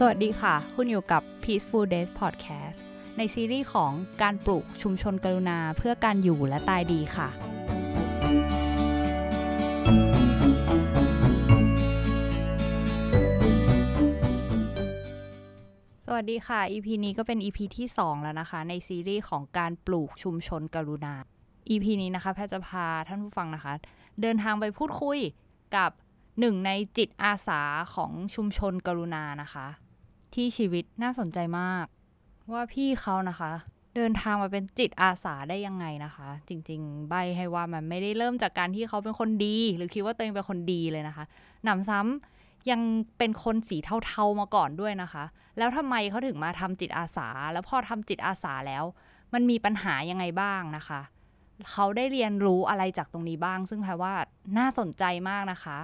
สวัสดีค่ะ คุณอยู่กับ Peaceful Days Podcast ในซีรีส์ของการปลูกชุมชนกรุณาเพื่อการอยู่และตายดีค่ะ สวัสดีค่ะ EP นี้ก็เป็น EP ที่ 2 แล้วนะคะ ในซีรีส์ของการปลูกชุมชนกรุณา EP นี้นะคะ แพทย์จะพาท่านผู้ฟังนะคะ เดินทางไปพูดคุยกับหนึ่งในจิตอาสาของชุมชนกรุณานะคะ ที่ชีวิตน่าสนใจมาก ว่าพี่เขานะคะ เดินทางมาเป็นจิตอาสาได้ยังไงนะคะ จริง ๆ ใบให้ว่ามันไม่ได้เริ่มจากการที่เขาเป็นคนดี หรือคิดว่าตัวเองเป็นคนดีเลยนะคะหนำซ้ำยังเป็นคนสีเทาๆมาก่อนด้วยนะคะ แล้วทำไมเขาถึงมาทำจิตอาสา แล้วพอทำจิตอาสาแล้ว มันมีปัญหายังไงบ้างนะคะเขาได้เรียนรู้อะไรจากตรงนี้บ้าง ซึ่งแพรว่าน่าสนใจมากนะคะ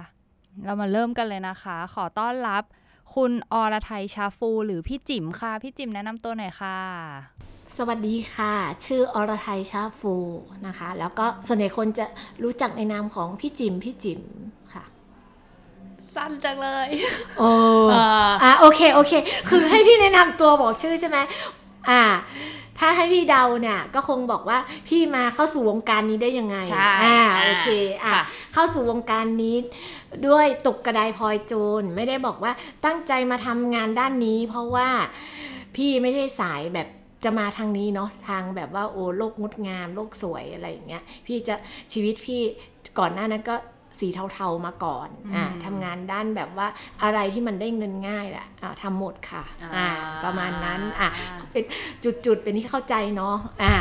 เรามาเริ่มกันเลยนะคะ ขอต้อนรับ คุณอรไทยชาฟู หรือพี่จิ๋มค่ะ พี่จิ๋มแนะนำตัวหน่อยค่ะ สวัสดีค่ะ ชื่ออรไทยชาฟูนะคะ แล้วก็ส่วนใหญ่คนจะรู้จักในนามของพี่จิมพี่จิมค่ะสั้นจังเลยโอ้อ่าโอเคโอเค คือให้พี่แนะนำตัวบอกชื่อใช่ไหมอ่า ถ้าให้พี่เดาเนี่ยก็คงบอกว่าพี่มาเข้าสู่วงการนี้ได้ยังไงใช่อ่าโอเคอะค่ะเข้าสู่วงการนี้ ด้วยตกกระไดพลอยโจรไม่ได้บอกว่าตั้งใจมาทำงานด้านนี้ เพราะว่าพี่ไม่ได้สายแบบจะมาทางนี้เนาะทางแบบว่าโอ้โลกงดงามโลกสวยอะไรอย่างเงี้ยพี่จะชีวิตพี่ก่อนหน้านั้นก็ สีเทาๆมาก่อนอ่าอืมทำงานด้านแบบว่าอะไรที่มันได้เงินง่ายแหละอ่าทำหมดค่ะอ่าประมาณนั้นอะเป็นจุดๆเป็นที่เข้าใจเนาะอ่า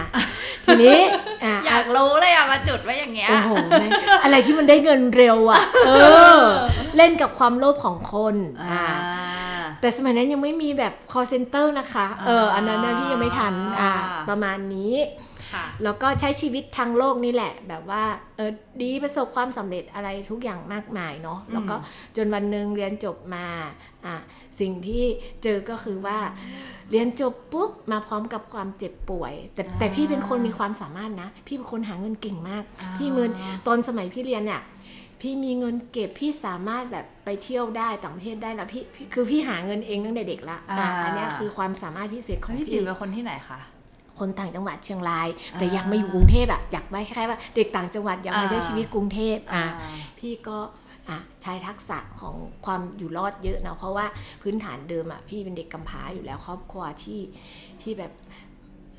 ทีนี้อ่าอยากรู้เลยอะมาจุดไว้อย่างเงี้ยโอ้โหแม่งอะไรที่มันได้เงินเร็วอะเออ เล่นกับความโลภของคนอ่าแต่สมัยนั้นยังไม่มีแบบ call center นะคะ เออ อันนั้นนะพี่ยังไม่ทัน อ่า ประมาณนี้ค่ะ แล้วก็ใช้ชีวิตทางโลกนี่แหละ แบบว่าเออดีประสบความสำเร็จอะไรทุกอย่างมากมายเนาะแล้วก็จนวันหนึ่งเรียนจบมาอ่าสิ่งที่เจอก็คือว่า เรียนจบปุ๊บมาพร้อมกับความเจ็บป่วย แต่แต่พี่เป็นคนมีความสามารถนะ พี่เป็นคนหาเงินเก่งมากอ่าพี่เงินตอนสมัยพี่เรียนเนี่ยพี่มีเงินเก็บพี่สามารถแบบไปเที่ยวได้ต่างประเทศได้แล้วพี่พี่คือพี่หาเงินเองตั้งแต่เด็กละอ่าอันเนี้ยคือความสามารถพิเศษของพี่พี่จิ๋มเป็นคนที่ไหนคะ คนต่างจังหวัดเชียงราย แต่อ่าอยากมาอยู่กรุงเทพอะอยากไปคล้ายๆว่าเด็กต่างจังหวัดอยากมาอ่าใช้ชีวิตกรุงเทพอะอ่าพี่ก็อะใช้ทักษะของความอยู่รอดเยอะนะเพราะว่าพื้นฐานเดิมอะพี่เป็นเด็กกำพร้าอยู่แล้วครอบครัวที่ที่แบบ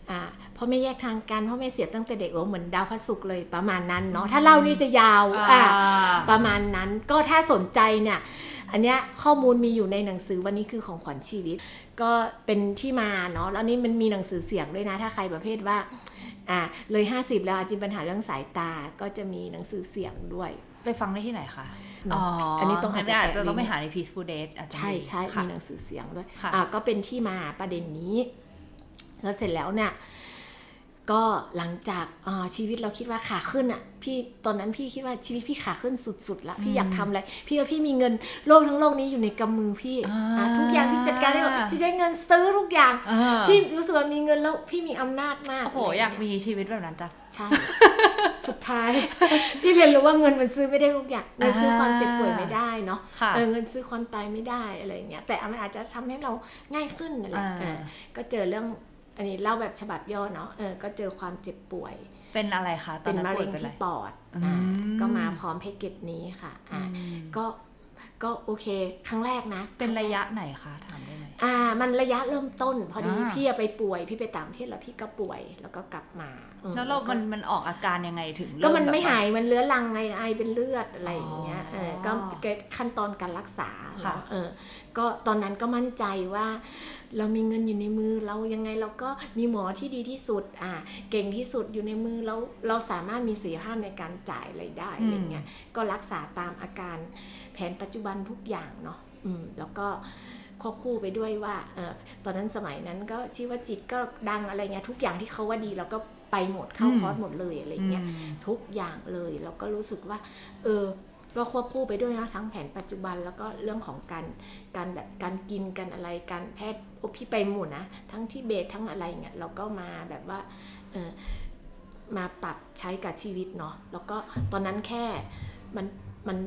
อ่าพ่อแม่แยกทางกันพ่อแม่เสียตั้งแต่เด็กโอ้เหมือนดาวพระศุกร์เลยประมาณนั้นเนาะถ้าเล่านี่จะยาวอะประมาณนั้นก็ถ้าสนใจเนี่ยอันเนี้ยข้อมูลมีอยู่ในหนังสือวันนี้คือของขวัญชีวิต ก็เป็นที่มาเนาะแล้วนี่มันมีหนังสือเสียงด้วยนะ ถ้าใครประเภทว่าอ่าเลย 50 แล้วอาจจะมีปัญหาเรื่องสายตาก็จะมีหนังสือเสียงด้วย ไปฟังได้ที่ไหนคะเนอะอันนี้ต้องอาจจะอาจจะแปะลิงก์ต้องไปหาใน Peaceful Days อาจจะใช่ใช่ค่ะมีหนังสือเสียงด้วยค่ะอ่าก็เป็นที่มาประเด็นนี้ แล้วเสร็จแล้วเนี่ย ก็หลังจากอ่าชีวิตเราคิดว่าขาขึ้นอะ พี่ตอนนั้นพี่คิดว่าชีวิตพี่ขาขึ้นสุดๆแล้วพี่อยากทำอะไรพี่ว่าพี่มีเงินโลกทั้งโลกนี้อยู่ในกำมือพี่อ่าอะทุกอย่างพี่จัดการได้หมดพี่ใช้เงินซื้อทุกอย่างเออพี่รู้สึกว่ามีเงินแล้วพี่มีอำนาจมากโอ้โหอยากมีชีวิตแบบนั้นจ้ะใช่สุดท้ายพี่เรียนรู้ว่าเงินมันซื้อไม่ได้ทุกอย่างเงินซื้อความเจ็บป่วยไม่ได้เนาะค่ะเออเงินซื้อความตายไม่ได้อะไรอย่างเงี้ยแต่มันอาจจะทำให้เราง่ายขึ้นนั่นแหละอ่าเออก็เจอเรื่อง อันนี้เล่าแบบฉบับย่อเนาะเออก็เจอความเจ็บป่วย เป็นอะไรคะตอเป็นนนั้นมะป่วเร็ยงเป็นอะไรที่ปอดอืมอ่าก็มาพร้อมแพ็กเกจนี้ค่ะอ่าอืมก็ก็โอเค ครั้งแรกนะ เป็นระยะไหนคะถามได้ไหมอ่า มันระยะเริ่มต้น พอดีอ่าพี่อะไปป่วย พี่ไปต่างประเทศแล้วพี่ก็ป่วยแล้วก็กลับมาอืมแล้วเราก็มันมันออกอาการยังไงถึงก็มันเริ่ไม่แบบว่หายมันเลื้อรังไงไอเป็นเลือดอะไรอย่างเงี้ยอ๋อเออก็ขั้นตอนการรักษาค่ะเนอะเออก็ตอนนั้นก็มั่นใจว่า เรามีเงินอยู่ในมือเรายังไงเราก็มีหมอที่ดีที่สุดอ่าเก่งที่สุดอยู่ในมือเราเราสามารถมีเสียภาพในการจ่ายอะไรได้อะไรเงี้ยก็รักษาตามอาการแผนปัจจุบันทุกอย่างเนาะอืมแล้วก็ควบคู่ไปด้วยว่าเออตอนนั้นสมัยนั้นก็ชีวจิตก็ดังอะไรเงี้ยทุกอย่างที่เขาว่าดีเราก็ไปหมดเข้าอืมคอร์สหมดเลยอะไรเงี้ยอืมทุกอย่างเลยแล้วก็รู้สึกว่า เออ ก็ควบคู่ไปด้วยนะทั้งแผนปัจจุบันแล้วก็เรื่องของการการแบบการกินกันอะไรการแพทย์โอพี่ไปหมดนะทั้งที่เบสทั้งอะไรเงี้ยเราก็มาแบบว่าเออมาปรับใช้กับชีวิตเนาะแล้วก็ตอนนั้นแค่มันมัน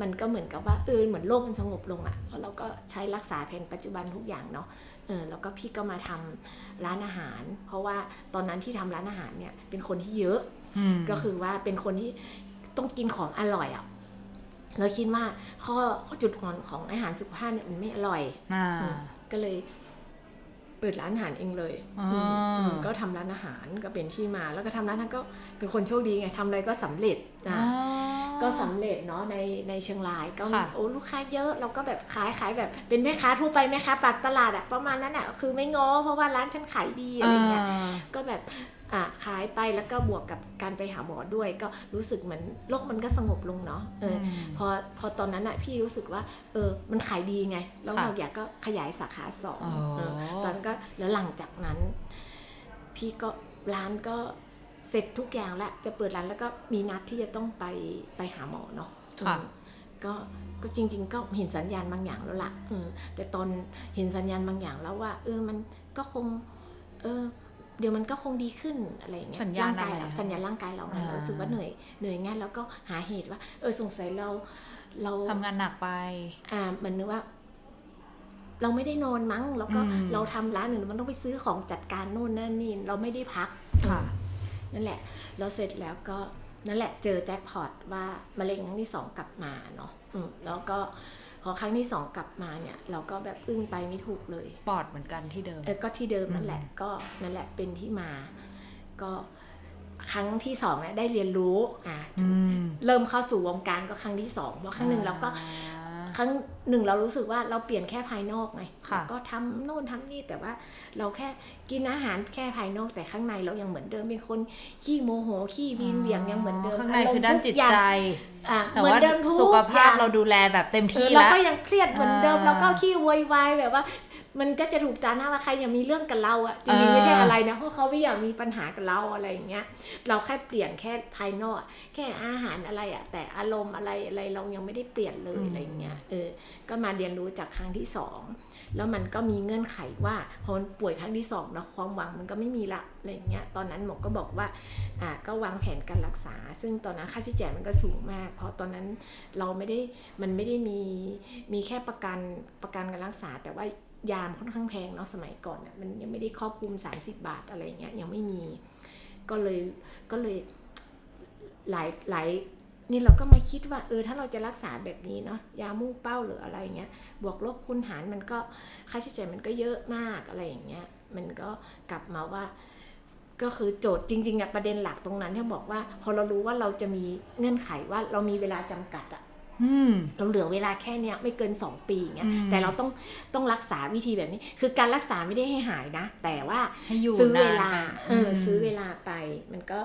มันก็เหมือนกับว่าเออเหมือนโลกมันสงบลงอะ่ะเพราะเราก็ใช้รักษาแผนปัจจุบันทุกอย่างเนาะเออแล้วก็พี่ก็มาทำร้านอาหาร เพราะว่าตอนนั้นที่ทำร้านอาหารเนี่ยเป็นคนที่เยอะมก็คือว่าเป็นคนที่ ต้องกินของอร่อยอะ่ะเราคิดว่าข้อข้อจุดอ่อนของอาหารสุขภาพเนี่ยมันไม่อร่อยอ่าอืมก็เลยเปิดร้านอาหารเองเลยอ๋ออืมอืมก็ทำร้านอาหารก็เป็นที่มา แล้วก็ทำร้านอาหารก็เป็นคนโชคดีไงทำอะไรก็สำเร็จนะอ๋อก็สำเร็จเนาะในในเชียงรายก็ค่ะโอ้ลูกค้าเยอะเราก็แบบขายขายแบบเป็นแม่ค้าทั่วไปแม่ค้าปากตลาดอะประมาณนั้นอะคือไม่ง้อเพราะว่าร้านฉันขายดีอะไรเงี้ยอ่าก็แบบอะ ขายไปแล้วก็บวกกับการไปหาหมอด้วย ก็รู้สึกเหมือนโลกมันก็สงบลงเนาะเอออมพอพอตอนนั้นอะพี่รู้สึกว่าเออมันขายดีไง แล้วค่ะเราอยากก็ขยายสาขาสองอ๋อเออตอนนนก็แล้วหลังจากนั้น พี่ก็ร้านก็เสร็จทุกอย่างแล้วจะเปิดร้านแล้วก็มีนัดที่จะต้องไปไปหาหมอเนาะค่ะอืมก็ก็จริง ๆ ก็เห็นสัญญาณบางอย่างแล้วล่ะเออแต่ตอนเห็นสัญญาณบางอย่างแล้วว่า เออมันก็คง เออ เดี๋ยวมันก็คงดีขึ้นอะไรอย่างเงี้ยสัญญาณร่างกายอะไรเราคะสัญญาณร่างกายเราไงอ่าเรารู้สึกว่าเหนื่อยเหนื่อยง่ายแล้วก็หาเหตุว่า เออสงสัยเราเราทำงานหนักไป อ่าเหมือนนึกว่า เราไม่ได้นอนมั้ง แล้วก็อืมเราทำร้านหนึ่งมันต้องไปซื้อของจัดการโน่นนั่นนี่เราไม่ได้พักค่ะนั่นแหละแล้วเสร็จแล้วก็นั่นแหละเจอแจ็คพอตว่ามะเร็งครั้งที่สองกลับมาเนาะอืมแล้วก็พ อครั้งที่สองกลับมาเนี่ย เราก็แบบอึ้งไปไม่ถูกเลยปอดเหมือนกันที่เดิมเออก็ที่เดิมนั่นแหละอืมก็นั่นแหละเป็นที่มา ก็ครั้งที่สองเนี่ยได้เรียนรู้อะอืมเริ่มเข้าสู่วงการก็ครั้งที่สองเพราะครั้งหนึ่งเราก็อ่า ครั้งหนึ่งเรารู้สึกว่าเราเปลี่ยนแค่ภายนอกไงค่ะเราก็ทำโน่นทำนี่แต่ว่าเราแค่กินอาหารแค่ภายนอกแต่ข้างในเรายังเหมือนเดิมเป็นคนขี้โมโหขี้วีนเหวี่ยงยังเหมือนเดิมข้างในคือด้านจิตใจอะแต่เหมือนว่าเดิมทุกสุขภาพอย่งเราดูแลแบบเต็มเอที่อเราแล้วก็ยังเครียดเหมือนเดิมอ่าเราก็ขี้โวยวายแบบว่า มันก็จะถูกตาหน้าว่าใครอย่ามีเรื่องกับเราอะจริงอ่าๆไม่ใช่อะไรนะเพราะเขาไม่อยากมีปัญหากับเราอะไรอย่างเงี้ย เราแค่เปลี่ยนแค่ภายนอก แค่อาหารอะไรอะแต่อารมณ์อะไรอะไรเรายังไม่ได้เปลี่ยนเลยอะไรอย่างเงี้ยเออก็มาเรียนรู้จากครั้งที่สองแล้วมันก็มีเงื่อนไขว่าพอมันป่วยครั้งที่สองเนาะความหวังมันก็ไม่มีละอะไรอย่างเงี้ยตอนนั้นหมอก็บอกว่าอ่าก็วางแผนการรักษา ซึ่งตอนนั้นค่าใช้จ่ายมันก็สูงมาก เพราะตอนนั้นเราไม่ได้มันไม่ได้มีมีแค่ประกันประกันการรักษาแต่ว่า ยามค่อนข้างแพงเนาะสมัยก่อนน่ะมันยังไม่ได้ครอบคลุม 30 บาทอะไรเงี้ยยังไม่มี ก็เลยก็เลยหลายหลายนี่เราก็มาคิดว่าเออถ้าเราจะรักษาแบบนี้เนาะยามุ่งเป้าหรืออะไรเงี้ยบวกลบคูณหารมันก็ค่าใช้จ่ายมันก็เยอะมากอะไรอย่างเงี้ยมันก็กลับมาว่า ก็คือโจทย์จริงๆอะประเด็นหลักตรงนั้นที่บอกว่า พอเรารู้ว่าเราจะมีเงื่อนไขว่าเรามีเวลาจำกัดอะ เราเหลือเวลาแค่เนี้ยไม่เกิน 2 ปีอย่างเงี้ยอืมแต่เราต้องต้องรักษาวิธีแบบนี้ คือการรักษาไม่ได้ให้หายนะ แต่ว่าให้อยู่ซื้อเวลานานเอออมซื้อเวลาไป มันก็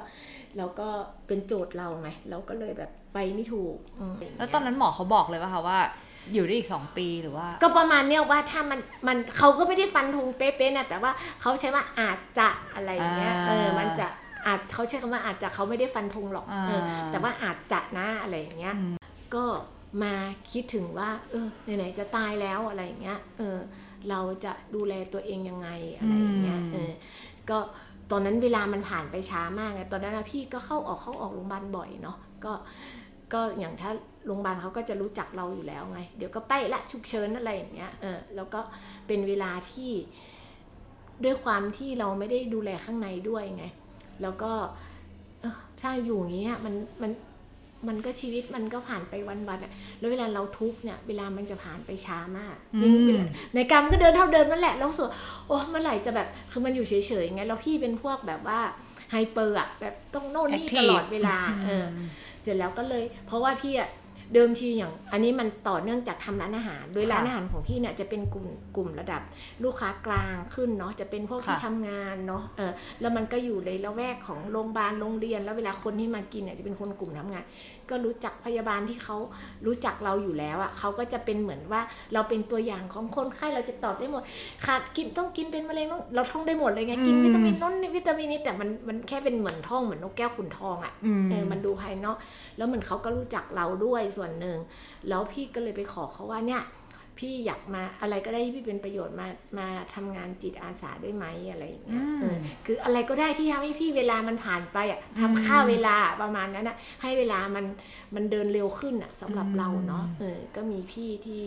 เราก็เป็นโจทย์เราไงเราก็เลยแบบไปไม่ถูกอืมแล้วตอนนั้นหมอเขาบอกเลยว่าคะว่าอยู่ได้อีกสองปีหรือว่า ก็ประมาณเนี้ยว่าถ้ามันมันเขาก็ไม่ได้ฟันธงเป๊ะๆนะแต่ว่าเขาใช้ว่าอาจจะอะไรอย่างเงี้ยอ่าเออมันจะอาจเขาใช้คำว่าอาจจะเขาไม่ได้ฟันธงหรอกอ่าเออแต่ว่าอาจจะนะอะไรอย่างเงี้ยอืม ก็มาคิดถึงว่า เออไหนๆจะตายแล้วอะไรอย่างเงี้ยเออเราจะดูแลตัวเองยังไงอะไรอย่างเงี้ยอืมเออก็ตอนนั้นเวลามันผ่านไปช้ามากไงตอนนั้นนะพี่ก็เข้าออกเข้าออกโรงพยาบาลบ่อยเนาะก็ก็อย่างถ้าโรงพยาบาลเขาก็จะรู้จักเราอยู่แล้วไง เดี๋ยวก็ไปละฉุกเฉินอะไรอย่างเงี้ยเออแล้วก็เป็นเวลาที่ด้วยความที่เราไม่ได้ดูแลข้างในด้วยไง แล้วก็เออถ้าอยู่อย่างเงี้ยมันมัน มันก็ชีวิตมันก็ผ่านไปวันๆอะแล้วเวลาเราทุกข์เนี่ย เวลามันจะผ่านไปช้ามากอืมยิ่งเวลาในกรรมก็เดินเท่าเดิมนั่นแหละแล้วรู้สึกว่าโอ้เมื่อไหร่จะแบบคือมันอยู่เฉยๆไงแล้วพี่เป็นพวกแบบว่าไฮเปอร์อะแบบต้องโน่นนี่ตลอดเวลาเออเสร็จแล้วก็เลย เพราะว่าพี่อะเดิมทีอย่าง อันนี้มันต่อเนื่องจากทำร้านอาหาร โดยค่ะร้านอาหารของพี่เนี่ยจะเป็นกลุ่มกลุ่มระดับลูกค้ากลางขึ้นเนาะจะเป็นพวกที่ค่ะทำงานเนาะเออแล้วมันก็อยู่ในละแวกของโรงพยาบาลโรงเรียน แล้วเวลาคนที่มากินเนี่ยจะเป็นคนกลุ่มทำงาน ก็รู้จักพยาบาลที่เขารู้จักเราอยู่แล้วอะเขาก็จะเป็นเหมือนว่าเราเป็นตัวอย่างของคนไข้เราจะตอบได้หมดขาดกินต้องกินเป็นมะเร็งต้องเราท่องได้หมดเลยไงกินอืมวิตามินโน้นวิตามินนี้แต่มันมันแค่เป็นเหมือนท่องเหมือนนกแก้วขุนทองอะอืมเออมันดูภายนอกแล้วเหมือนเขาก็รู้จักเราด้วยส่วนหนึ่งแล้วพี่ก็เลยไปขอเขาว่าเนี่ย พี่อยากมาอะไรก็ได้ที่พี่เป็นประโยชน์มามาทำงานจิตอาสาได้ไหมอะไรอย่างเงี้ยอืมเออคืออะไรก็ได้ที่ทำให้พี่เวลามันผ่านไปอะอืมทำค่าเวลาประมาณนั้นอะให้เวลามันมันเดินเร็วขึ้นอะสำหรับอืมเราเนาะเออก็มีพี่ที่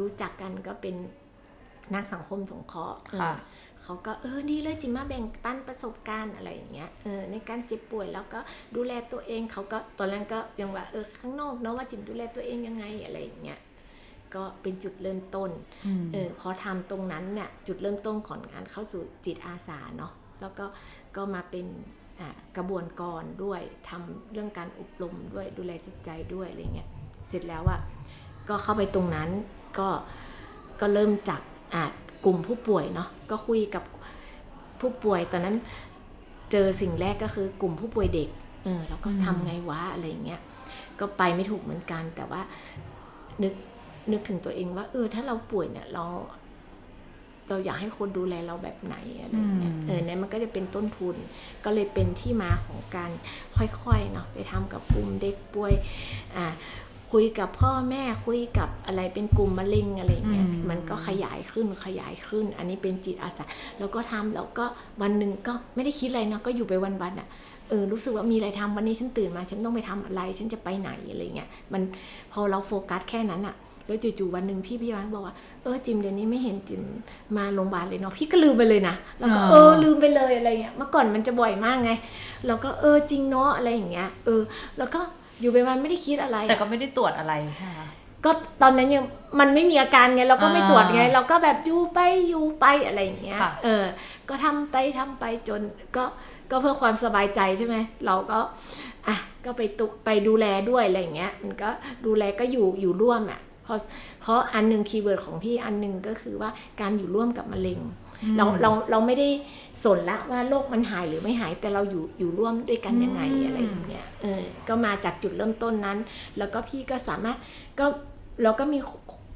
รู้จักกันก็เป็นนักสังคมสงเคราะห์เออค่ะเขาก็เออดีเลยจิมมาแบ่งปันประสบการณ์อะไรอย่างเงี้ยเออในการเจ็บป่วยแล้วก็ดูแลตัวเองเขาก็ตอนแรกก็ยังว่าเออข้างนอกเนาะว่าจิมดูแลตัวเองยังไงอะไรอย่างเงี้ย ก็เป็นจุดเริ่มต้นมเออพอทำตรงนั้นเนี่ยจุดเริ่มต้นของงานเข้าสู่จิตอาสาเนาะแล้วก็ก็มาเป็นอ่ากระบวนการด้วยทำเรื่องการอบรมด้วยดูแลจิตใจด้วยอะไรเงี้ยเสร็จแล้วอะก็เข้าไปตรงนั้นก็ก็เริ่มจากอ่ากลุ่มผู้ป่วยเนาะก็คุยกับผู้ป่วยตอนนั้นเจอสิ่งแรกก็คือกลุ่มผู้ป่วยเด็กเออแล้วก็อืมทำไงวะอะไรเงี้ยก็ไปไม่ถูกเหมือนกันแต่ว่านึก นึกถึงตัวเองว่า เออ ถ้าเราป่วยเนี่ย เราเราอยากให้คนดูแลเราแบบไหนอะไรอย่างเงี้ยอืมเออเนี่ยมันก็จะเป็นต้นทุน ก็เลยเป็นที่มาของการค่อยๆเนาะไปทำกับกลุ่มเด็กป่วย อ่า คุยกับพ่อแม่คุยกับอะไรเป็นกลุ่มมะเร็งอะไรอย่างเงี้ยอืมมันก็ขยายขึ้นขยายขึ้น อันนี้เป็นจิตอาสา แล้วก็ทำแล้วก็วันหนึ่งก็ไม่ได้คิดอะไรนะก็อยู่ไปวันๆอะ เออรู้สึกว่ามีอะไรทำวันนี้ฉันตื่นมาฉันต้องไปทำอะไร ฉันจะไปไหนอะไรเงี้ยมันพอเราโฟกัสแค่นั้นอะแล้วจู่ๆวันหนึ่งพี่พยาบาลบอกว่าเออจิมเดี๋ยวนี้ไม่เห็นจิมมาโรงพยาบาลเลยเนาะพี่ก็ลืมไปเลยนะแล้วก็อ่าเออลืมไปเลยอะไรเงี้ยเมื่อก่อนมันจะบ่อยมากไงแล้วก็เออจริงเนาะอะไรอย่างเงี้ยเออ แล้วก็อยู่ไปวันไม่ได้คิดอะไร แต่ก็ไม่ได้ตรวจอะไรใช่ไหมคะก็ตอนนั้นยังมันไม่มีอาการไงเราก็ไม่อ่าตรวจไง เราก็แบบอยู่ไปอยู่ไปอะไรอย่างเงี้ยค่ะเออ ก็ทำไปทำไปจนก็ ก็เพื่อความสบายใจใช่ไหมเราก็อะก็ไปตุไปดูแลด้วยอะไรอย่างเงี้ยมันก็ดูแลก็อยู่อยู่ร่วมอะเพราะเพราะอันหนึ่ง keyword ของพี่อันหนึ่งก็คือว่าการอยู่ร่วมกับมะเร็งเราเราเราไม่ได้สนละว่าโรคมันหายหรือไม่หายแต่เราอยู่อยู่ร่วมด้วยกันยังไงอืมอะไรอย่างเงี้ยเออก็มาจากจุดเริ่มต้นนั้น แล้วก็พี่ก็สามารถก็เราก็มี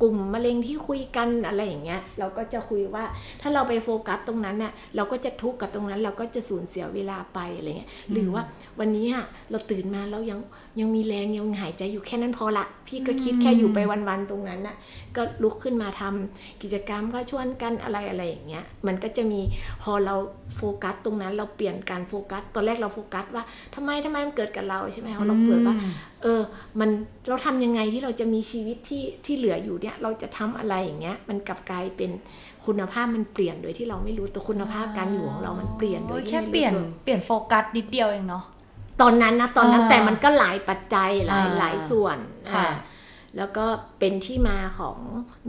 กลุ่มมะเร็งที่คุยกันอะไรอย่างเงี้ยเราก็จะคุยว่าถ้าเราไปโฟกัสตรงนั้นน่ะเราก็จะทุกข์กับตรงนั้น เราก็จะสูญเสียเวลาไปอะไรเงี้ยหรือว่าวันนี้อะเราตื่นมาเรายัง ยังมีแรงยังหายใจอยู่แค่นั้นพอละ พี่ก็คิดแค่อยู่ไปวันๆตรงนั้นน่ะก็ลุกขึ้นมาทำกิจกรรมก็ชวนกันอะไรอะไรอย่างเงี้ยมันก็จะมีพอเราโฟกัสตรงนั้นเราเปลี่ยนการโฟกัส ตอนแรกเราโฟกัสว่าทำไมทำไมมันเกิดกับเราใช่ไหมพอเราเปิดว่า เออ มันเราทำยังไงที่เราจะมีชีวิตที่ที่เหลืออยู่เนี่ยเราจะทำอะไรอย่างเงี้ยมันกลับกลายเป็นคุณภาพมันเปลี่ยนโดยที่เราไม่รู้ตัวคุณภาพการอยู่ของเรามันเปลี่ยนโดยโอ้ที่แค่ไม่รู้เปลี่ยนตัวเปลี่ยนโฟกัสนิดเดียวเองเนาะ ตอนนั้นนะตอนนั้นอ่าแต่มันก็หลายปัจจัยหลายอ่าหลายส่วนค่ะอ่าแล้วก็เป็นที่มาของ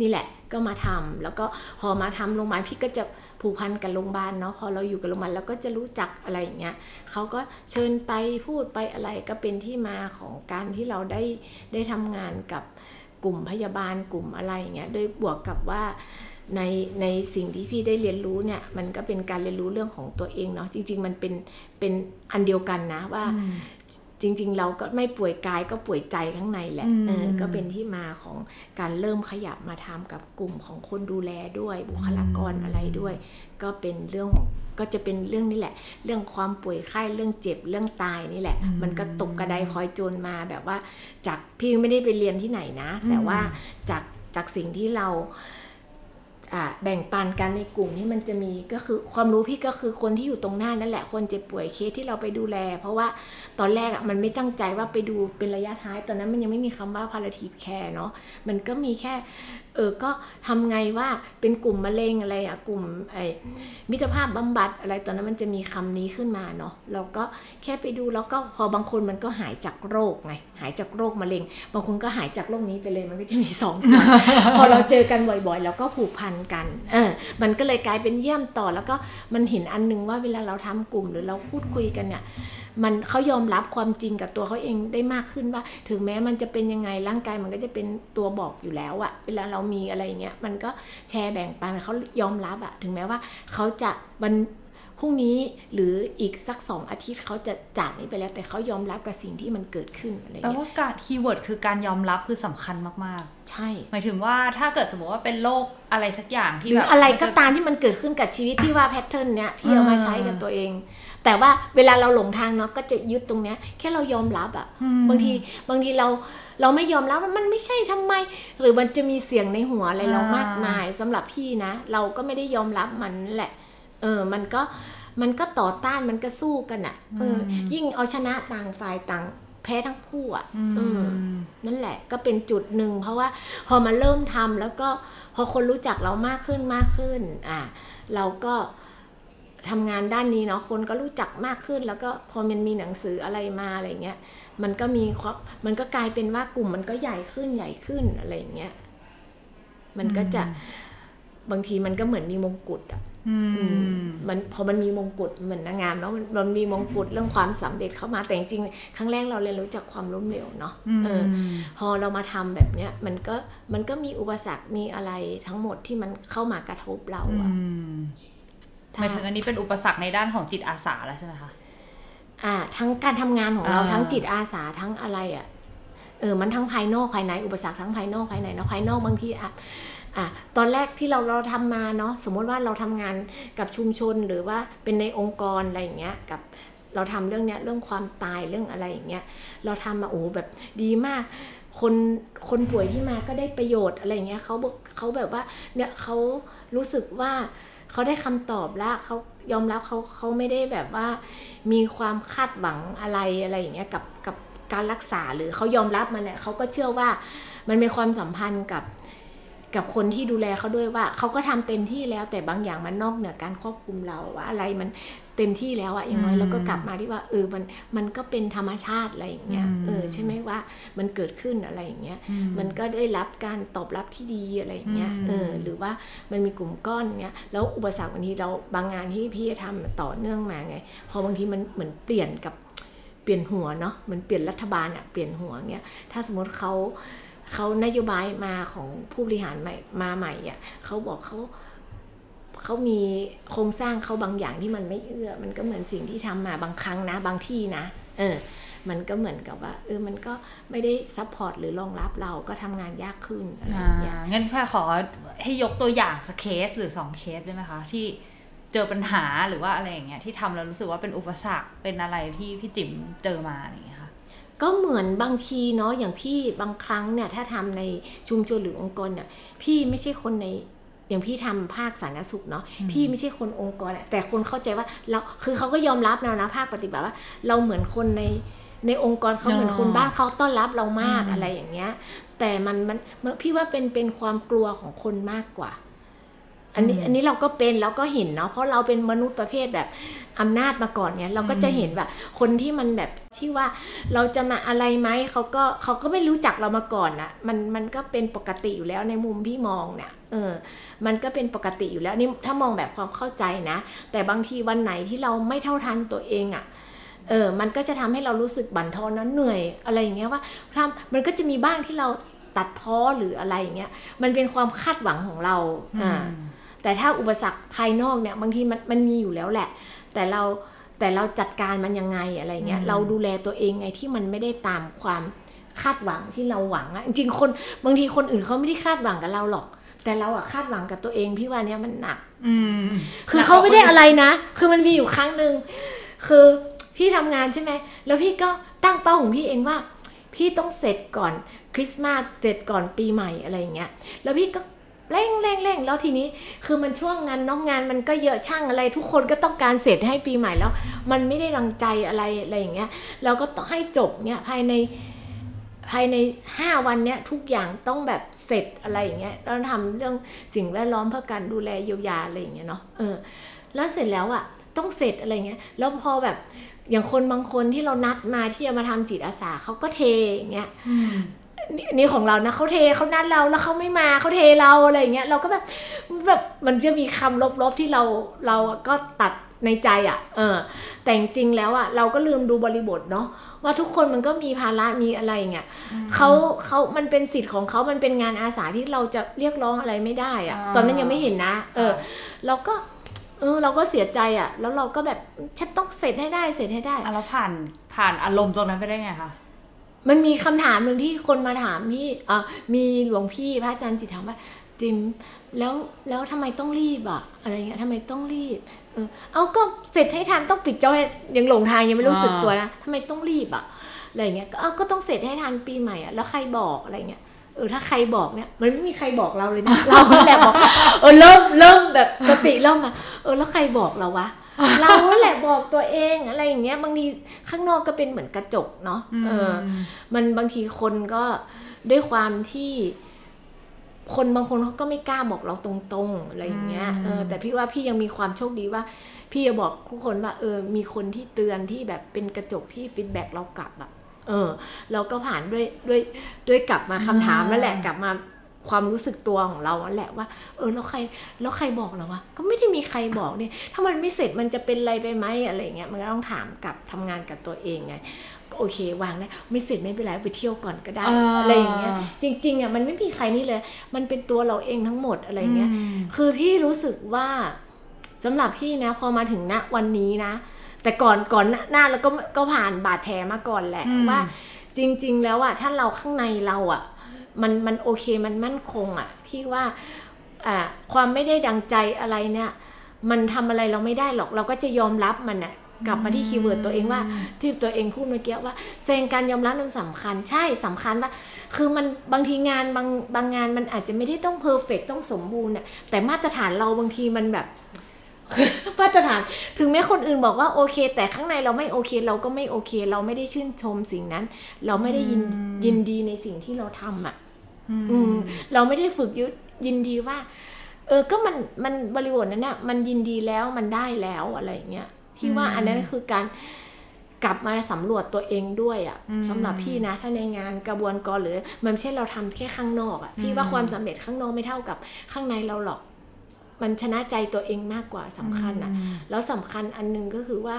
นี่แหละก็มาทำแล้วก็พอมาทำโรงพยาบาลพี่ก็จะผูกพันกับโรงพยาบาลเนาะพอเราอยู่กับโรงพยาบาลเราก็จะรู้จักอะไรอย่างเงี้ยเขาก็เชิญไปพูดไปอะไรก็เป็นที่มาของการที่เราได้ได้ทำงานกับกลุ่มพยาบาลกลุ่มอะไรอย่างเงี้ยโดยบวกกับว่า ในในสิ่งที่พี่ได้เรียนรู้เนี่ยมันก็เป็นการเรียนรู้เรื่องของตัวเองเนาะจริง ๆ มันเป็นเป็นอันเดียวกันนะว่าอืมจริง ๆ เราก็ไม่ป่วยกายก็ป่วยใจข้างในแหละอืมเออก็เป็นที่มาของการเริ่มขยับมาทำกับกลุ่มของคนดูแลด้วยบุคลากรอะไรด้วย ก็เป็นเรื่องของก็จะเป็นเรื่องนี้แหละ เรื่องความป่วยไข้เรื่องเจ็บเรื่องตายนี่แหละอืมมันก็ตกกระไดพลอยโจรมาแบบว่าจากพี่ไม่ได้ไปเรียนที่ไหนนะ แต่อืมว่าจากจากสิ่งที่เราอ่า แบ่งปันกันในกลุ่มนี่มันจะมีก็คือความรู้พี่ก็คือคนที่อยู่ตรงหน้านั่นแหละคนเจ็บป่วยเคสที่เราไปดูแล เพราะว่าตอนแรกอะมันไม่ตั้งใจว่าไปดูเป็นระยะท้าย ตอนนั้นมันยังไม่มีคำว่าพาราทีฟแคร์เนาะมันก็มีแค่ เออก็ทำไงว่าเป็นกลุ่มมะเร็งอะไรอะกลุ่มไอ้มิตรภาพบำบัดอะไรตอนนั้นมันจะมีคำนี้ขึ้นมาเนาะเราก็แค่ไปดูแล้วก็พอบางคนมันก็หายจากโรคไงหายจากโรคมะเร็ง บางคนก็หายจากโรคนี้ไปเลยมันก็จะมีสองส่วนพอเราเจอกันบ่อยๆ แล้วก็ผูกพันกันเออมันก็เลยกลายเป็นเยี่ยมต่อแล้วก็มันเห็นอันหนึงว่าเวลาเราทำกลุ่มหรือเราพูดคุยกันเนี่ย มันเขายอมรับความจริงกับตัวเขาเองได้มากขึ้นว่า ถึงแม้มันจะเป็นยังไงร่างกายมันก็จะเป็นตัวบอกอยู่แล้วอะเวลาเรามีอะไรเงี้ยมันก็แชร์แบ่งปันเขายอมรับอะถึงแม้ว่าเขาจะวัน พรุ่งนี้หรืออีกสักสองอาทิตย์เขาจะจากนี้ไปแล้ว แต่เขายอมรับกับสิ่งที่มันเกิดขึ้นอะไรแบบเงี้ยว่าการ keyword คือการยอมรับคือสำคัญมากใช่ๆหมายถึงว่าถ้าเกิดสมมติว่าเป็นโรคอะไรสักอย่างหที่รือแบบอะไรนก็จตามที่มันเกิดขึ้นกับชีวิตพี่ว่า pattern เนี้ยพี่เอามาอ่าใช้กับตัวเอง แต่ว่าเวลาเราหลงทางเนาะก็จะยึดตรงเนี้ย แค่เรายอมรับอะอืมบางทีบางทีเราเราไม่ยอมรับว่ามันไม่ใช่ทำไม หรือมันจะมีเสียงในหัวอะไรเรามากมายสำหรับพี่นะ เราก็ไม่ได้ยอมรับมันแหละ เออมันก็มันก็ต่อต้านมันก็สู้กันอะ่ะเออยิ่งเอาชนะต่างฝ่ายต่างแพ้ทั้งคู่อะ่ะอืเออมนั่นแหละก็เป็นจุดหนึ่ง เพราะว่าพอมาเริ่มทำแล้วก็พอคนรู้จักเรามากขึ้นมากขึ้น อะเราก็ทำงานด้านนี้เนาะคนก็รู้จักมากขึ้น แล้วก็พอมันมีหนังสืออะไรมาอะไรเงี้ยมันก็มีความมันก็กลายเป็นว่ากลุ่มมันก็ใหญ่ขึ้นใหญ่ขึ้นอะไรอย่างเงี้ยมันก็จะบางทีมันก็เหมือนมีมงกุฎอะอือื มมมันพอมันมีมงกุฎเหมือนนางงามแล้วมันมันมีมงกุฎเรื่องความสำเร็จเข้ามาแต่จริงๆครั้งแรกเราเรียนรู้จากความล้มเหลวเนาะเออพอเรามาทำแบบเนี้ยมันก็มันก็มีอุปสรรคมีอะไรทั้งหมดที่มันเข้ามากระทบเราอือะมหมายถึงอันนี้เป็นอุปสรรคในด้านของจิตอาสาแล้วใช่ไหมคะอ่า ทั้งการทำงานของเราอ่าทั้งจิตอาสาทั้งอะไรอะเออมันทั้งภายนอกภายในอุปสรรคทั้งภายนอกภายในเนาะภายนอกบางทีอะ อะตอนแรกที่เราเราทำมาเนาะสมมติว่าเราทำงานกับชุมชนหรือว่าเป็นในองค์กรอะไรอย่างเงี้ยกับเราทำเรื่องเนี้ยเรื่องความตายเรื่องอะไรอย่างเงี้ยเราทำมาโอ้แบบดีมากคนคนป่วยที่มาก็ได้ประโยชน์อะไรเงี้ยเขาบอกเขาแบบว่าเนี่ยเขารู้สึกว่าเขาได้คำตอบแล้วเขายอมรับเขาเขาไม่ได้แบบว่า มีความคาดหวังอะไรอะไรอย่างเงี้ยกับกับการรักษาหรือเขายอมรับมันเนี่ยเขาก็เชื่อว่ามันเป็นความสัมพันธ์กับ กับคนที่ดูแลเขาด้วยว่าเขาก็ทำเต็มที่แล้วแต่บางอย่างมันนอกเหนือการควบคุมเราว่าอะไรมันเต็มที่แล้วอะอย่างน้อยอืมเราก็กลับมาที่ว่าเออมันมันก็เป็นธรรมชาติอะไรอย่างเงี้ยอืมเออใช่ไหมว่ามันเกิดขึ้นอะไรอย่างเงี้ยอืมันก็ได้รับการตอบรับที่ดีอะไรอย่างเงี้ยอืมเออหรือว่ามันมีกลุ่มก้อนเงี้ยแล้วอุปสรรคบางทีเราบางงานที่พี่ทำต่อเนื่องมาไง พอบางทีมันเหมือนเปลี่ยนกับเปลี่ยนหัวเนาะเหมันเปลี่ยนรัฐบาลอะเปลี่ยนหัวเงี้ยถ้าสมมติเขา เขานโยบายมาของผู้บริหารใหม่มาใหม่อะเขาบอกเขาเขามีโครงสร้างเขาบางอย่างที่มันไม่เอื้อ มันก็เหมือนสิ่งที่ทำมาบางครั้งนะบางที่นะ เออ มันก็เหมือนกับว่าเออ มันก็ไม่ได้ support หรือรองรับเราก็ทำงานยากขึ้นอะไรออ่าย่างเงี้ยงั้นแพ่ขอให้ยกตัวอย่างสักเคสหรือสองเคสได้ไหมคะ ที่เจอปัญหาหรือว่าอะไรอย่างเงี้ยที่ทำแล้วรู้สึกว่าเป็นอุปสรรคเป็นอะไรที่พี่จิ๋มเจอมาอะไรอย่างเงี้ย ก็เหมือนบางทีเนาะอย่างพี่บางครั้งเนี่ยถ้าทำในชุมชนหรือองค์กรเนี่ยพี่ไม่ใช่คนในอย่างพี่ทำภาคสาธารณสุขเนาะอืมพี่ไม่ใช่คนองค์กรอะแต่คนเข้าใจว่าเราคือเขาก็ยอมรับแล้วนะภาคปฏิบัติว่า เราเหมือนคนในในองค์กรเขาเหมือนคนบ้านเขาต้อนรับเรามากอะไรอย่างเงี้ย แต่มันมันมันพี่ว่าเป็นเป็นความกลัวของคนมากกว่า อันนี้อืมอันนี้เราก็เป็นเราก็เห็นเนาะเพราะเราเป็นมนุษย์ประเภทแบบอำนาจมาก่อนเนี่ยเราก็จะเห็นแบบคนที่มันแบบที่ว่าเราจะมาอะไรไหมเขาก็เขาก็ไม่รู้จักเรามาก่อนนะมันมันก็เป็นปกติอยู่แล้วในมุมพี่มองเนี่ยเออมันก็เป็นปกติอยู่แล้วนี่ถ้ามองแบบความเข้าใจนะ แต่บางทีวันไหนที่เราไม่เท่าทันตัวเองอะ่ะเออมันก็จะทำให้เรารู้สึกบั่นทอนนะเหนื่อยอะไรอย่างเงี้ยว่าทำมันก็จะมีบ้างที่เราตัดพ้อหรืออะไรอย่างเงี้ยมันเป็นความคาดหวังของเราอ่า แต่ถ้าอุปสรรคภายนอกเนี่ยบางทีมันมันมีอยู่แล้วแหละ แต่เราแต่เราจัดการมันยังไงอะไรเงี้ยอืมเราดูแลตัวเองไงที่มันไม่ได้ตามความคาดหวังที่เราหวังอะจริงๆคนบางทีคนอื่นเขาไม่ได้คาดหวังกับเราหรอก แต่เราอะคาดหวังกับตัวเองพี่ว่าเนี้ยมันหนัก อืมคือเขาไม่ได้อะไรนะ คือมันมีอยู่ครั้งหนึ่งคือพี่ทำงานใช่ไหมแล้วพี่ก็ตั้งเป้าของพี่เองว่า พี่ต้องเสร็จก่อนคริสต์มาสเสร็จก่อนปีใหม่อะไรอย่างเงี้ยแล้วพี่ก็ เร่งเร่งเร่งแล้วทีนี้คือมันช่วงงานน้องงานมันก็เยอะช่างอะไร ทุกคนก็ต้องการเสร็จให้ปีใหม่แล้ว มันไม่ได้รังใจอะไรอะไรอย่างเงี้ยเราก็ต้องให้จบเนี่ยภายในภายในห้าวันเนี้ยทุกอย่างต้องแบบเสร็จอะไรอย่างเงี้ยเราทำเรื่องสิ่งแวดล้อมเพื่อการดูแลเยียวยาอะไรอย่างเงี้ยเนาะเออแล้วเสร็จแล้วอะ่ะต้องเสร็จอะไรเงี้ยแล้วพอแบบอย่างคนบางคนที่เรานัดมาที่จะมาทำจิตอาสาเขาก็เทอย่างเงี้ย นี่นี่ของเรานะเขาเทเขานัดเราแล้วเขาไม่มาเขาเทเราอะไรอย่างเงี้ยเราก็แบบแบบมันจะมีคำลบๆที่เราเราก็ตัดในใจอะ่ะเออแต่จริงๆแล้วอะ่ะเราก็ลืมดูบริบทเนาะว่าทุกคนมันก็มีภาระมีอะไรอย่างเงี้ยเขาเขามันเป็นสิทธิ์ของเขามันเป็นงานอาสาที่เราจะเรียกร้องอะไรไม่ได้อะ่ะอ่าตอนนั้นยังไม่เห็นนะ เออ เราก็เออเราก็เสียใจอะ่ะ แล้วเราก็แบบฉันต้องเสร็จให้ได้เสร็จให้ได้อะแล้วผ่านผ่านอารมณ์ตรงนั้นไปได้ไงคะ มันมีคำถามหนึ่งที่คนมาถามพี่อะมีหลวงพี่พระอาจารย์จิตถามว่าจิมแล้วแล้วทำไมต้องรีบอะ อะไรเงี้ยทำไมต้องรีบ เออ เอาก็เสร็จให้ทันต้องปิดจอยยังหลงทางยังไม่รู้สึกตัวนะทำไมต้องรีบอะอะไรเงี้ยก็เอาก็ต้องเสร็จให้ทันปีใหม่อะแล้วใครบอกอะไรเงี้ยเออถ้าใครบอกเนี่ยมันไม่มีใครบอกเราเลยนะเราแหละบอกเออเริ่มเริ่มแบบสติเริ่มมาเออแล้วใครบอกเราวะ เราแหละบอกตัวเองอะไรอย่างเงี้ยบางทีข้างนอกก็เป็นเหมือนกระจกเนาะเออ มันบางทีคนก็ด้วยความที่ คนบางคนเขาก็ไม่กล้าบอกเราตรงๆอะไรอย่างเงี้ยเออแต่พี่ว่าพี่ยังมีความโชคดีว่า พี่จะบอกทุกคนว่า เออ มีคนที่เตือนที่แบบเป็นกระจกที่ฟีดแบ็กเรากลับอะเออเราก็ผ่านด้วยด้วยด้วยกลับมาคำถามนั่นแหละกลับมา ความรู้สึกตัวของเรานั่นแหละว่า เออแล้วใครแล้วใครบอกเราวะก็ไม่ได้มีใครบอกเนี่ยถ้ามันไม่เสร็จมันจะเป็นอะไรไปไหมอะไรอย่างเงี้ยมันก็ต้องถามกลับทำงานกับตัวเองไงก็โอเควางได้ไม่เสร็จไม่เป็นไรไปเที่ยวก่อนก็ได้อ่าอะไรอย่างเงี้ยจริงๆอะมันไม่มีใครนี่เลย มันเป็นตัวเราเองทั้งหมดอะไรเงี้ยคือพี่รู้สึกว่าสำหรับพี่นะ พอมาถึงณวันนี้นะ แต่ก่อนก่อนหน้าหน้าเราก็ก็ผ่านบาดแผลมาก่อนแหละอืมว่า จริง ๆ แล้วอะถ้าเราข้างในเราอะ มันมันโอเคมันมั่นคงอะพี่ว่าอ่าความไม่ได้ดังใจอะไรเนี่ย มันทำอะไรเราไม่ได้หรอกเราก็จะยอมรับมันอะกลับมาที่ keyword ตัวเองว่าที่ตัวเองพูดเมื่อกี้ว่าแสดงการยอมรับมันสำคัญใช่สำคัญว่า คือมันบางทีงานบางบางงานมันอาจจะไม่ได้ต้อง perfect ต้องสมบูรณ์น่ะแต่มาตรฐานเราบางทีมันแบบมาตรฐานถึงแม้คนอื่นบอกว่าโอเค แต่ข้างในเราไม่โอเค เราก็ไม่โอเค เราไม่ได้ชื่นชมสิ่งนั้น เราไม่ได้ยินอืมยินดีในสิ่งที่เราทำอะ อืมอืมเราไม่ได้ฝึกยึดยินดีว่า เออก็มันมันบริบทนั้นน่ะมันยินดีแล้วมันได้แล้วอะไรอย่างเงี้ยพี่ว่าอืมอันนั้นคือการกลับมาสำรวจตัวเองด้วยอะ่ะอืมสำหรับพี่นะถ้าในงานกระบวนการหรือ มันไม่ใช่เราทำแค่ข้างนอกอะ่ะพี่ว่าอืมความสำเร็จข้างนอกไม่เท่ากับข้างในเราหรอก มันชนะใจตัวเองมากกว่าสำคัญอะ แล้วสำคัญอันหนึงก็คือว่า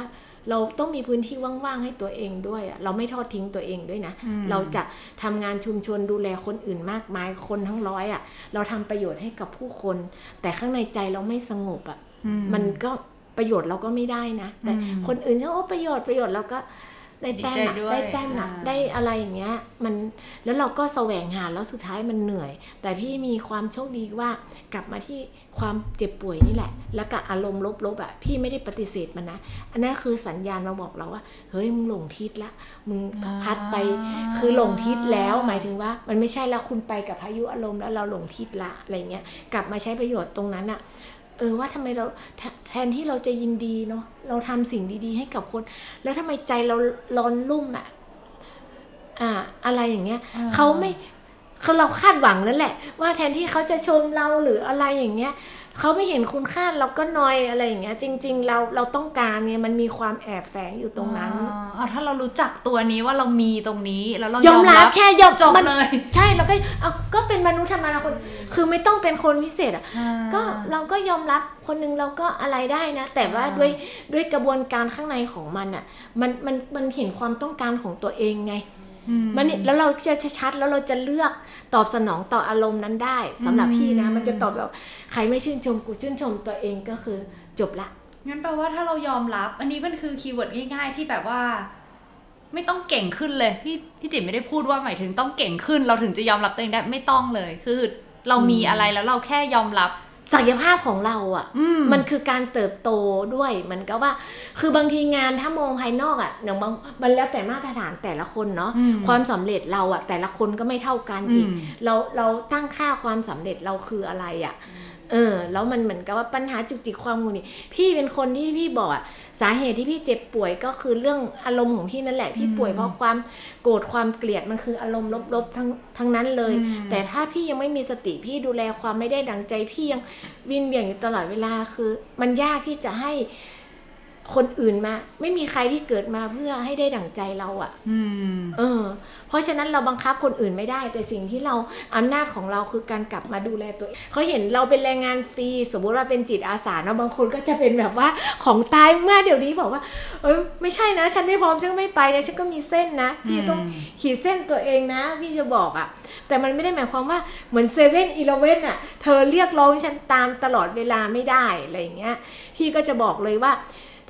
เราต้องมีพื้นที่ว่างๆให้ตัวเองด้วยอะเราไม่ทอดทิ้งตัวเองด้วยนะอืมเราจะทำงานชุมชนดูแลคนอื่นมากมายคนทั้งร้อยอะเราทำประโยชน์ให้กับผู้คน แต่ข้างในใจเราไม่สงบอะอืมันก็ประโยชน์เราก็ไม่ได้นะ แต่อืมคนอื่นเขาโอ้ประโยชน์ประโยชน์เราก็ ได้แต้มดีอะใจด้วยได้แต้มอะอ่าได้อะไรอย่างเงี้ย มันแล้วเราก็แสวงหาแล้วสุดท้ายมันเหนื่อย แต่พี่มีความโชคดีว่ากลับมาที่ความเจ็บป่วยนี่แหละ แล้วกับอารมณ์ลบๆอะพี่ไม่ได้ปฏิเสธมันนะอันนั้นคือสัญญาณมาบอกเราว่า เฮ้ยมึงหลงทิศละมึงพัดไปคือหลงทิศแล้วหมายถึงว่า มันไม่ใช่แล้วคุณไปกับพายุอารมณ์แล้วเราหลงทิศละอะไรเงี้ยกลับมาใช้ประโยชน์ตรงนั้นอะ เออว่าทำไมเราแทแทนที่เราจะยินดีเนาะเราทำสิ่งดีๆ ให้กับคน แล้วทำไมใจเราร้อนรุ่มอะอ่าอะไรอย่างเงี้ยอ่าเขาไม่ เขาเราคาดหวังนั่นแหละ ว่าแทนที่เขาจะชมเราหรืออะไรอย่างเงี้ยเขาไม่เห็นคุณค่าเราก็นอยอะไรอย่างเงี้ย จริง ๆ เราเราต้องการเนี่ยมันมีความแอบแฝงอยู่ตรงนั้นอ๋อเอาถ้าเรารู้จักตัวนี้ว่าเรามีตรงนี้แล้วเรายอมรับแค่ยอมจบมันเลยใช่แล้วก็เอาก็เป็นมนุษย์ธรรมดาคน คือไม่ต้องเป็นคนพิเศษอะก็เราก็ยอมรับคนหนึงเราก็อะไรได้นะ แต่ว่าอ่าด้วยด้วยกระบวนการข้างในของมันอะมันมันมันเห็นความต้องการของตัวเองไงอื มันนี่แล้วเราจะชัดๆแล้วเราจะเลือกตอบสนองต่ออารมณ์นั้นได้สำหรับพี่นะ มันจะตอบแบบใครไม่ชื่นชมกูชื่นชมตัวเองก็คือจบละงั้นแปลว่าถ้าเรายอมรับ อันนี้มันคือ keyword ง่าย ๆ ที่แบบว่า ไม่ต้องเก่งขึ้นเลยพี่พี่จิ๋มไม่ได้พูดว่าหมายถึงต้องเก่งขึ้น เราถึงจะยอมรับตัวเองได้ไม่ต้องเลย คือเรามีอะไรแล้วเราแค่ยอมรับ ศักยภาพของเราอะอืมมันคือการเติบโตด้วยเหมือนกับว่า คือบางทีงานถ้ามองภายนอกอะ่ะอย่างบางมันแล้วแต่มาตรฐานแต่ละคนเนาะอืมความสำเร็จเราอะ่ะแต่ละคนก็ไม่เท่ากันอือีกมเราเราตั้งค่าความสำเร็จเราคืออะไรอะ่ะ เออ แล้วมันเหมือนกับว่าปัญหาจุกจิกความงูนี่พี่เป็นคนที่พี่บอกอะสาเหตุที่พี่เจ็บป่วยก็คือเรื่องอารมณ์ของพี่นั่นแหละ พี่ป่วยเพราะความโกรธความเกลียดมันคืออารมณ์ลบๆทั้งทั้งนั้นเลยอืมแต่ถ้าพี่ยังไม่มีสติพี่ดูแลความไม่ได้ดังใจ พี่ยังวินเวียงอยู่ตลอดเวลาคือ มันยากที่จะให้ คนอื่นมา ไม่มีใครที่เกิดมาเพื่อให้ได้ดั่งใจเราอะอืมเออ เพราะฉะนั้นเราบังคับคนอื่นไม่ได้ แต่สิ่งที่เราอำนาจของเราคือการกลับมาดูแลตัวเองเขาเห็นเราเป็นแรงงานฟรีสมมุติว่าเป็นจิตอาสาเนาะบางคนก็จะเป็นแบบว่าของตายมากเดี๋ยวนี้บอกว่า เออไม่ใช่นะ ฉันไม่พร้อมฉันก็ไม่ไปนะฉันก็มีเส้นนะพี่ต้องอืมขีดเส้นตัวเองนะพี่จะบอกอะแต่มันไม่ได้หมายความว่าเหมือนเซเว่นอีเลเว่นอะเธอเรียกร้องฉันตามตลอดเวลาไม่ได้อะไรอย่างเงี้ย พี่ก็จะบอกเลยว่า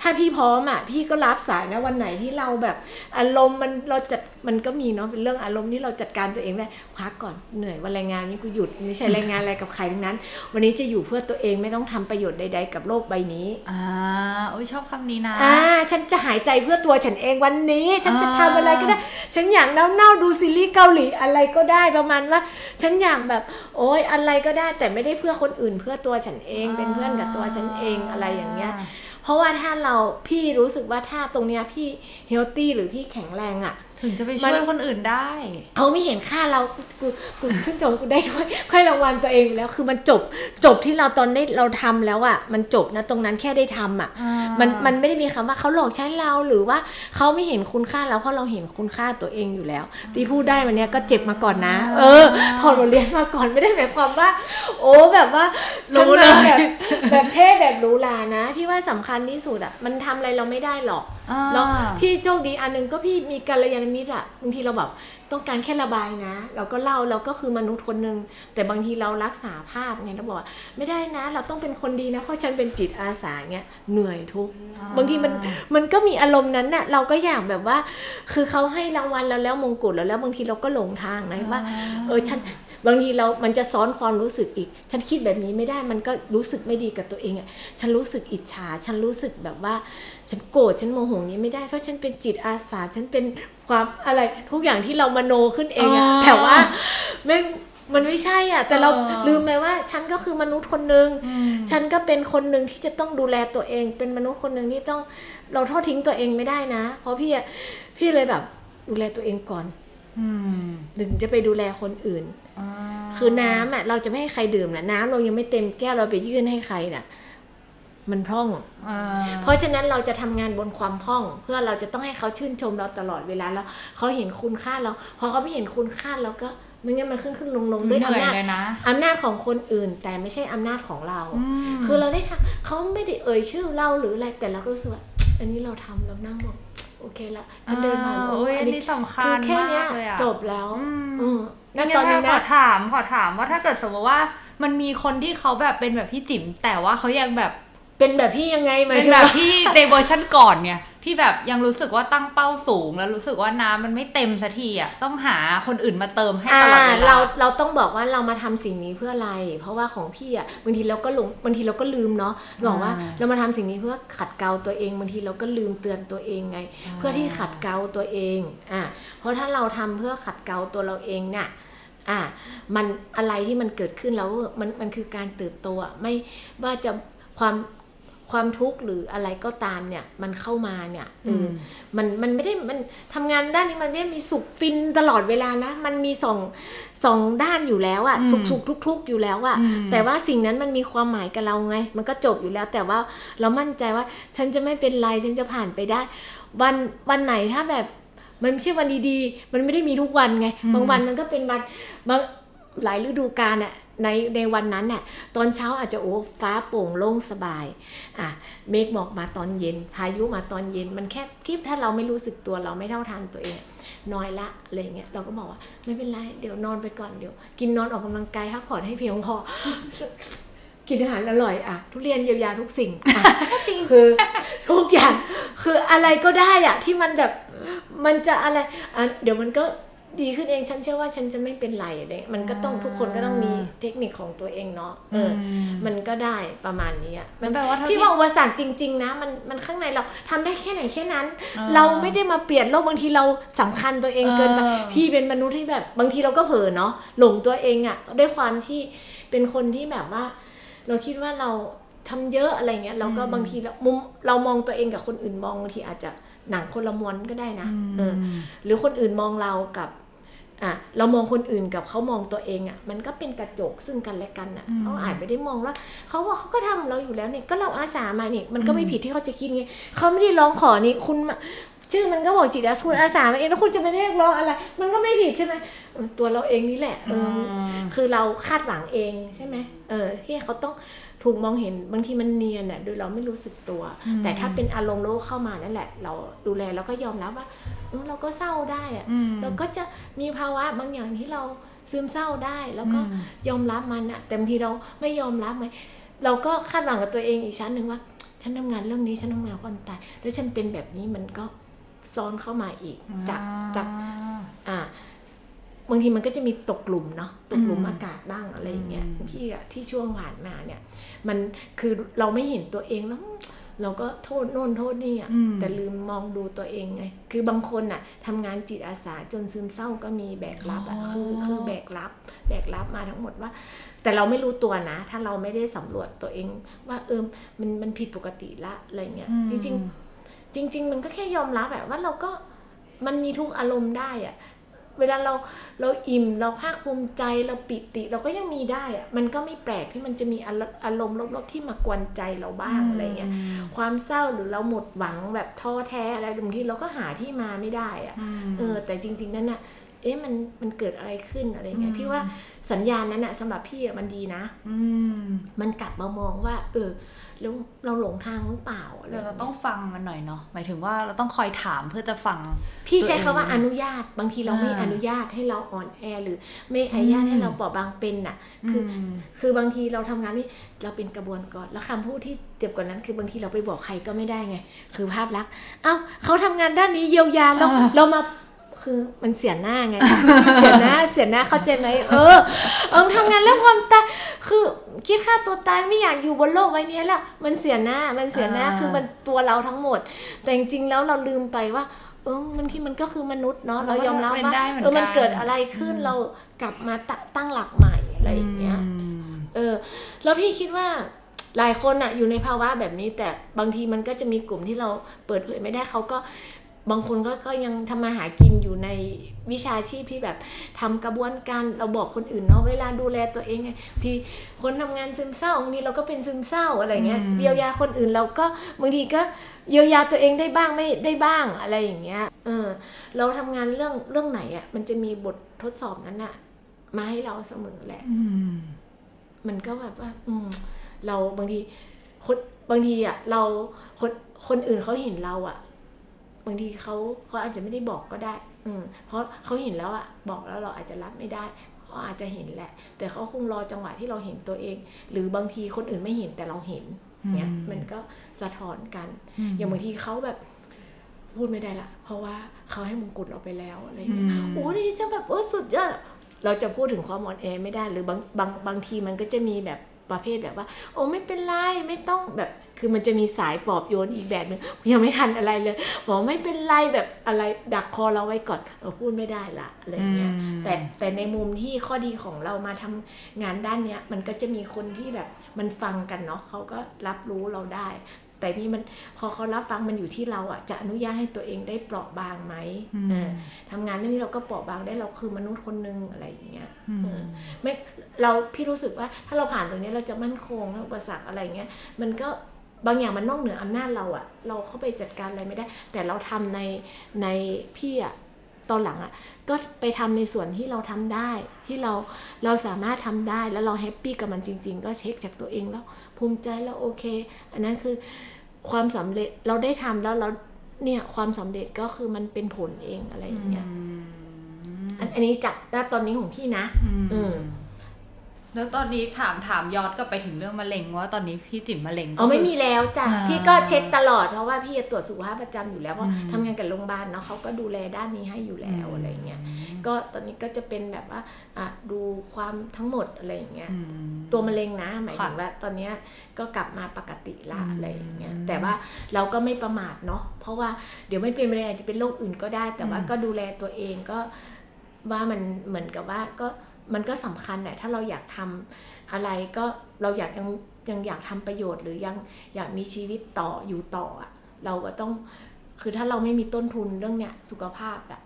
ถ้าพี่พร้อมอะพี่ก็รับสายนะวันไหนที่เราแบบอารมณ์มันเราจัดมันก็มีเนาะเป็นเรื่องอารมณ์ที่เราจัดการตัวเองได้พักก่อนเหนื่อยวันแรงงานนี้กูหยุดไม่ใช่แรงงานอะไรกับใครทั้งนั้น วันนี้จะอยู่เพื่อตัวเองไม่ต้องทำประโยชน์ใด ๆ กับโลกใบนี้อ่าโอ้ยชอบคำนี้นะอ่าฉันจะหายใจเพื่อตัวฉันเองวันนี้ ฉันจะอ่าทำอะไรก็ได้ ฉันอยากเน่าๆดูซีรีส์เกาหลีอะไรก็ได้ประมาณว่า ฉันอยากแบบโอ๊ยอะไรก็ได้แต่ไม่ได้เพื่อคนอื่นเพื่อตัวฉันเองเป็นเพื่อนกับตัวฉันเองอะไรอย่างเงี้ย เพราะว่าถ้าเราพี่รู้สึกว่าถ้าตรงเนี้ยพี่เฮลตี้หรือพี่แข็งแรงอะ่ะ ถึงจะไปช่วยคนอื่นได้ เขาไม่เห็นค่าเรากูกูชื่นชมกูได้ค่อยค่อยรางวัลตัวเองอยู่แล้วคือมันจบจบที่เราตอนได้เราทำแล้วอะ่ะ มันจบนะตรงนั้นแค่ได้ทำอะอ่ามันมันไม่ได้มีคำว่าเขาหลอกใช้เราหรือว่าเขาไม่เห็นคุณค่าเราเพราะเราเห็นคุณค่าตัวเองอยู่แล้วที่พูดได้วันเนี้ยก็เจ็บมาก่อนนะ เออถอดบทเรียนมาก่อนไม่ได้หมายความว่า โอ้แบบว่ารู้เลยฉันมาแบบแบบเท่แบบหรูหรานะ พี่ว่าสำคัญที่สุดอะมันทำอะไรเราไม่ได้หรอกอ่า แล้วพี่โชคดีอันหนึงก็พี่มีกัลยาณมิตรอะบางทีเราแบบต้องการแค่ระบายนะ เราก็เล่าเราก็คือมนุษย์คนหนึ่งแต่บางทีเรารักษาภาพไงเราบอกว่าไม่ได้นะ เราต้องเป็นคนดีนะ เพราะฉันเป็นจิตอาสาเงี้ยเหนื่อยทุกข์บางทีมันมันก็มีอารมณ์นั้นน่ะเราก็อยากแบบว่า คือเขาให้รางวัลเราแล้วมงกุฎเราแล้วบางทีเราก็หลงทางนะว่าเออฉัน บางทีเรา มันจะซ้อนความรู้สึกอีก ฉันคิดแบบนี้ไม่ได้ มันก็รู้สึกไม่ดีกับตัวเองอะ ฉันรู้สึกอิจฉา ฉันรู้สึกแบบว่า ฉันโกรธ ฉันโมโหนี้ไม่ได้ เพราะฉันเป็นจิตอาสา ฉันเป็นความอะไร ทุกอย่างที่เรามโนขึ้นเองอะอ๋อแต่ว่าไม่งมันไม่ใช่อะ แต่เราเออลืมไปว่า ฉันก็คือมนุษย์คนหนึ่งอืมฉันก็เป็นคนหนึ่งที่จะต้องดูแลตัวเอง เป็นมนุษย์คนหนึ่งที่ต้องเราทอดทิ้งตัวเองไม่ได้นะ เพราะพี่อะพี่เลยแบบ ดูแลตัวเองก่อนอืมถึงจะไปดูแลคนอื่นอ่า คือน้ำอะเราจะไม่ให้ใครดื่มนะน้ำเรายังไม่เต็มแก้วเราไปยื่นให้ใครน่ะ มันพร่องอ่าเพราะฉะนั้นเราจะทำงานบนความพร่อง เพื่อเราจะต้องให้เขาชื่นชมเราตลอดเวลาแล้วเขาเห็นคุณค่าเราพอเขาไม่เห็นคุณค่าเราก็ไม่งั้นมันขึ้นขึ้นลงลงเหด้วยนื่อยอำนาจเลยนะอำนาจของคนอื่น แต่ไม่ใช่อำนาจของเรามคือเราได้ทำเขาไม่ได้เอ่ยชื่อเราหรืออะไรแต่เราก็รู้สึกว่าอันนี้เราทำเรานั่งบอกโอเคละฉันเดินผ่านอ่าโอ้โอ้ยยอัอันนนี้นี้สำคัคือญแค่มาเนี้ยกเลยอะจบแล้ว อืมอืม ณงั้นตอนนี้ขนะอถามขอถามว่าถ้าเกิดสมมติว่ามันมีคนที่เขาแบบเป็นแบบพี่จิ๋มแต่ว่าเขายังแบบเป็นแบบพี่ยังไงหมายเป็นถึงแบบว่าพี่ในเวอร์ชันก่อนเนี่ ยพี่แบบยังรู้สึกว่าตั้งเป้าสูง แล้วรู้สึกว่าน้ำมันไม่เต็มสักทีอะต้องหาคนอื่นมาเติมให้ตลอดเวอ่าลาเราเราต้องบอกว่าเรามาทำสิ่งนี้เพื่ออะไร เพราะว่าของพี่อะบางทีเราก็หลงบางทีเราก็ลืมเนาะบอกว่าอ่าเรามาทำสิ่งนี้เพื่อขัดเกลาตัวเองบางทีเราก็ลืมเตือนตัวเองไงอ่าเพื่อที่ขัดเกลาตัวเองอ่าเพราะถ้าเราทำเพื่อขัดเกลาตัวเราเองเนี่ยอ่ามันอะไรที่มันเกิดขึ้นแล้วมันมันคือการเติบโตอะไม่ว่าจะความ ความทุกข์หรืออะไรก็ตามเนี่ยมันเข้ามาเนี่ยเอออมันมันไม่ได้มันทำงานด้านนี้มันไม่ได้มีสุขฟินตลอดเวลานะมันมีสองสองด้านอยู่แล้วอะอืมสุขสุขทุกทุกๆอยู่แล้วอะอืมแต่ว่าสิ่งนั้นมันมีความหมายกับเราไง มันก็จบอยู่แล้ว แต่ว่าเรามั่นใจว่าฉันจะไม่เป็นไรฉันจะผ่านไปได้ วันวันไหนถ้าแบบมันไม่ใช่วันดีๆ มันไม่ได้มีทุกวันไงอืมบางวันมันก็เป็นวันบางหลายฤดูกาลอะ ในในวันนั้นน่ะตอนเช้าอาจจะโอ้ฟ้าโปร่งโล่งสบายอะเมฆหมอกมาตอนเย็น พายุมาตอนเย็นมันแค่ที่ถ้าเราไม่รู้สึกตัวเราไม่เท่าทันตัวเองน้อยละอะไรเงี้ยเราก็บอกว่าไม่เป็นไรเดี๋ยวนอนไปก่อนเดี๋ยว กินนอนออกกำลังกายพักผ่อนให้เพียงพอกินอาหารอร่อยอะทุเรียนเยียวยาทุกสิ่งอะจริงคือทุกอย่างคืออะไรก็ได้อะที่มันแบบมันจะอะไรอะเดี๋ยวมันก็ ดีขึ้นเองฉันเชื่อว่าฉันจะไม่เป็นไรอะไรมันก็ต้องทุกคนก็ต้องมีเทคนิคของตัวเองเนาะเอออมมันก็ได้ประมาณนี้อะมันแปลว่าถ้าพี่พี่ว่าอุปสรรคจริง ๆ นะ มันมันข้างในเราทำได้แค่ไหนแค่นั้นอ่าเราไม่ได้มาเปลี่ยนโลกบางทีเราสำคัญตัวเองเกินไปเออพี่เป็นมนุษย์ที่แบบ บางทีเราก็เผลอเนาะหลงตัวเองอะ่ะด้วยความที่เป็นคนที่แบบว่า เราคิดว่าเราทำเยอะอะไรเงี้ยเราก็บางทีเรามุมเรามองตัวเองกับคนอื่นมองบางทีอาจจะหนังคนละม้วนก็ได้นะเออหรือคนอื่นมองเรากับ อะเรามองคนอื่นกับเขามองตัวเองอะ่ะมันก็เป็นกระจกซึ่งกันและกันอะอืมเขาอาจไม่ได้มองว่าเขาว่าเขาก็ทำเราอยู่แล้วเนี่ยก็เราอาสามาเนี่ยมันก็ไม่ผิดที่เขาจะคิดไงเขาไม่ได้ร้องขอนี่คุณมาชื่อมันก็บอกจิตอาสาคุณอาสามาเองแล้วคุณจะไปเรียกร้องอะไร มันก็ไม่ผิดใช่ไหมเออตัวเราเองนี่แหละเอออมคือเราคาดหวังเองใช่ไหมเออที่เขาต้อง ถูกมองเห็นบางทีมันเนียนอะโดยเราไม่รู้สึกตัวอืมแต่ถ้าเป็นอารมณ์โลกเข้ามานั่นแหละ เราดูแลแล้วก็ยอมรับว่าเออเราก็เศร้าได้อะอืมเราก็จะมีภาวะบางอย่างที่เราซึมเศร้าได้แล้วก็อืมยอมรับมันอะแต่บางทีเราไม่ยอมรับไหมเราก็คาดหวังกับตัวเองอีกชั้นหนึ่งว่า ฉันทำงานเรื่องนี้ฉันทำงานความตายแล้วฉันเป็นแบบนี้มันก็ซ้อนเข้ามาอีกจากจากอ่า บางทีมันก็จะมีตกหลุมเนาะตกหลุมอากาศบ้างอะไรอย่างเงี้ยพี่อะที่ช่วงผ่านมาเนี่ย มันคือเราไม่เห็นตัวเองแล้วเราก็โทษโน่นโทษนี่อะอืมแต่ลืมมองดูตัวเองไง คือบางคนอะทำงานจิตอาสาจนซึมเศร้าก็มีแบกรับอะอ๋อคือคือแบกรับแบกรับมาทั้งหมดว่า แต่เราไม่รู้ตัวนะ ถ้าเราไม่ได้สำรวจตัวเอง ว่าเออมันมันผิดปกติละอะไรเงี้ยจริงๆจริง ๆ มันก็แค่ยอมรับแบบว่าเราก็มันมีทุกอารมณ์ได้อะ เวลาเราเราอิ่มเราภาคภูมิใจเราปิติเราก็ยังมีได้อะมันก็ไม่แปลกที่มันจะมีอารอารมณ์ลบๆที่มากวนใจเราบ้างอะไรเงี้ยความเศร้าหรือเราหมดหวังแบบท้อแท้อะไรบางทีเราก็หาที่มาไม่ได้อะเออ แต่จริง ๆ นั้นน่ะเอ๊ะมันมันเกิดอะไรขึ้นอะไรเงี้ยอืมพี่ว่าสัญญาณนั้นน่ะสำหรับพี่อะมันดีนะ อืมมันกลับมามองว่า เออ แล้วเราหลงทางหรือเปล่าอะไรเดี๋ยวเรางี้ยต้องฟังมันหน่อยเนาะหมายถึงว่าเราต้องคอยถามเพื่อจะฟัง พี่ใช้ตัวคำเองว่าอนุญาต บางทีเราไม่อ่าอนุญาตให้เราอ่อนแอหรือไม่อนุญาตให้เราเปราะบางเป็นน่ะ คืออมคือบางทีเราทำงานนี่เราเป็นกระบวนการแล้วคำพูดที่เจ็บกว่านั้น คือบางทีเราไปบอกใครก็ไม่ได้ไง คือภาพลักษณ์เอ้าเขาทำงานด้านนี้เยียวยาเราอ่าเรามา คือมันเสียหน้าไง เสียหน้าเสียหน้าเข้าใจไหมเออ เออทำงานเรื่องความตายคือคิดฆ่าตัวตายไม่อยากอยู่บนโลกใบนี้แล้วมันเสียหน้ามันเสียหน้าคือมันตัวเราทั้งหมด แต่จริงๆแล้วเราลืมไปว่าเออมันที่มันก็คือมนุษย์เนาะเรายอมรับเป็นว่าได้เหมือนเออมันกันเกิดอะไรขึ้นเรากลับมาตะตั้งหลักใหม่อะไรอย่างเงี้ยมเออ แล้วพี่คิดว่าหลายคนอะอยู่ในภาวะแบบนี้แต่บางทีมันก็จะมีกลุ่มที่เราเปิดเผยไม่ได้เขาก็ บางคนก็ก็ยังทำมาหากินอยู่ในวิชาชีพที่แบบทำกระบวนการเราบอกคนอื่นเนาะเวลาดูแลตัวเองไงที่คนทำงานซึมเศร้าบางทีเราก็เป็นซึมเศร้าอะไรเงี้ยอืมเยียวยาคนอื่นเราก็บางทีก็เยียวยาตัวเองได้บ้างไม่ได้บ้างอะไรอย่างเงี้ยเออเราทำงานเรื่องเรื่องไหนอะมันจะมีบททดสอบนั้นอะมาให้เราเสมอแหละอืมมันก็แบบว่า อืม เราบางทีคนบางทีอะ เราคนคนอื่นเขาเห็นเราอะ บางทีเขาเขาอาจจะไม่ได้บอกก็ได้อืมเพราะเขาเห็นแล้วอะบอกแล้วเราอาจจะรับไม่ได้เขาอาจจะเห็นแหละ แต่เขาคงรอจังหวะที่เราเห็นตัวเอง หรือบางทีคนอื่นไม่เห็นแต่เราเห็นเนี่ยอืมมันก็สะท้อนกันอืมอย่างบางทีเขาแบบพูดไม่ได้ละเพราะว่าเขาให้มงกุฎเราไปแล้วอะไรอย่างเงี้ยอืมโอ้ดีจะแบบโอ้สุดยอดอะเราจะพูดถึงความอ่อนแอไม่ได้หรือบางบางบางทีมันก็จะมีแบบ ประเภทแบบว่า โอ้ไม่เป็นไรไม่ต้องแบบคือมันจะมีสายปลอบโยนอีกแบบหนึงยังไม่ทันอะไรเลยบอกไม่เป็นไรแบบอะไรดักคอเราไว้ก่อนเราพูดไม่ได้ละอะไรอย่างเงี้ยอืมแต่แต่ในมุมที่ข้อดีของเรามาทำงานด้านเนี้ย มันก็จะมีคนที่แบบมันฟังกันเนาะเขาก็รับรู้เราได้ แต่นี่มันพอเขารับฟังมันอยู่ที่เราอะจะอนุญาตให้ตัวเองได้เปราะบางไหมอืมเออทำงานเรื่องนี้เราก็เปราะบางได้เราคือมนุษย์คนนึงอะไรอย่างเงี้ยอืมเออไม่เราพี่รู้สึกว่าถ้าเราผ่านตรงนี้เราจะมั่นคงแล้วอุปสรรคอะไรเงี้ยมันก็บางอย่างมันนอกเหนืออำนาจเราอะเราเข้าไปจัดการอะไรไม่ได้ แต่เราทำในในพี่อะตอนหลังอะก็ไปทำในส่วนที่เราทำได้ที่เราเราสามารถทำได้แล้วเรา happy กับมันจริง ๆ ก็เช็คจากตัวเองแล้ว ภูมิใจแล้วโอเค อันนั้นคือความสำเร็จเราได้ทำแล้วเราเนี่ยความสำเร็จก็คือมันเป็นผลเองอะไรอย่างเงี้ยอันอันนี้จากณตอนนี้ของพี่นะ อือืมม แล้วตอนนี้ถามถามย้อนกลับไปถึงเรื่องมะเร็งว่าตอนนี้พี่จิ๋มมะเร็งอ๋อไม่ก็คือไม่มีแล้วจ้ะอ่าพี่ก็เช็คตลอดเพราะว่าพี่จะตรวจสุขภาพประจำอยู่แล้วเพราะอืมทำงานกับโรงพยาบาลเนาะเขาก็ดูแลด้านนี้ให้อยู่แล้วอะไรเงี้ยก็ตอนนี้ก็จะเป็นแบบว่าอะดูความทั้งหมดอะไรอย่างเงี้ยอืมตัวมะเร็งนะหมายถึงค่ะว่าตอนเนี้ยก็กลับมาปกติละอืมอะไรอย่างเงี้ยแต่ว่าเราก็ไม่ประมาทเนาะเพราะว่าเดี๋ยวไม่เป็นมะเร็งอาจจะเป็นโรคอื่นก็ได้ แต่ว่าก็ดูแลตัวเองก็ว่ามันเหมือนกับว่าก็ มันก็สำคัญแหละถ้าเราอยากทำอะไรก็เราอยากยังยังอยากทำประโยชน์ หรือยังอยากมีชีวิตต่ออยู่ต่ออะเราก็ต้องคือถ้าเราไม่มีต้นทุนเรื่องเนี้ยสุขภาพอะ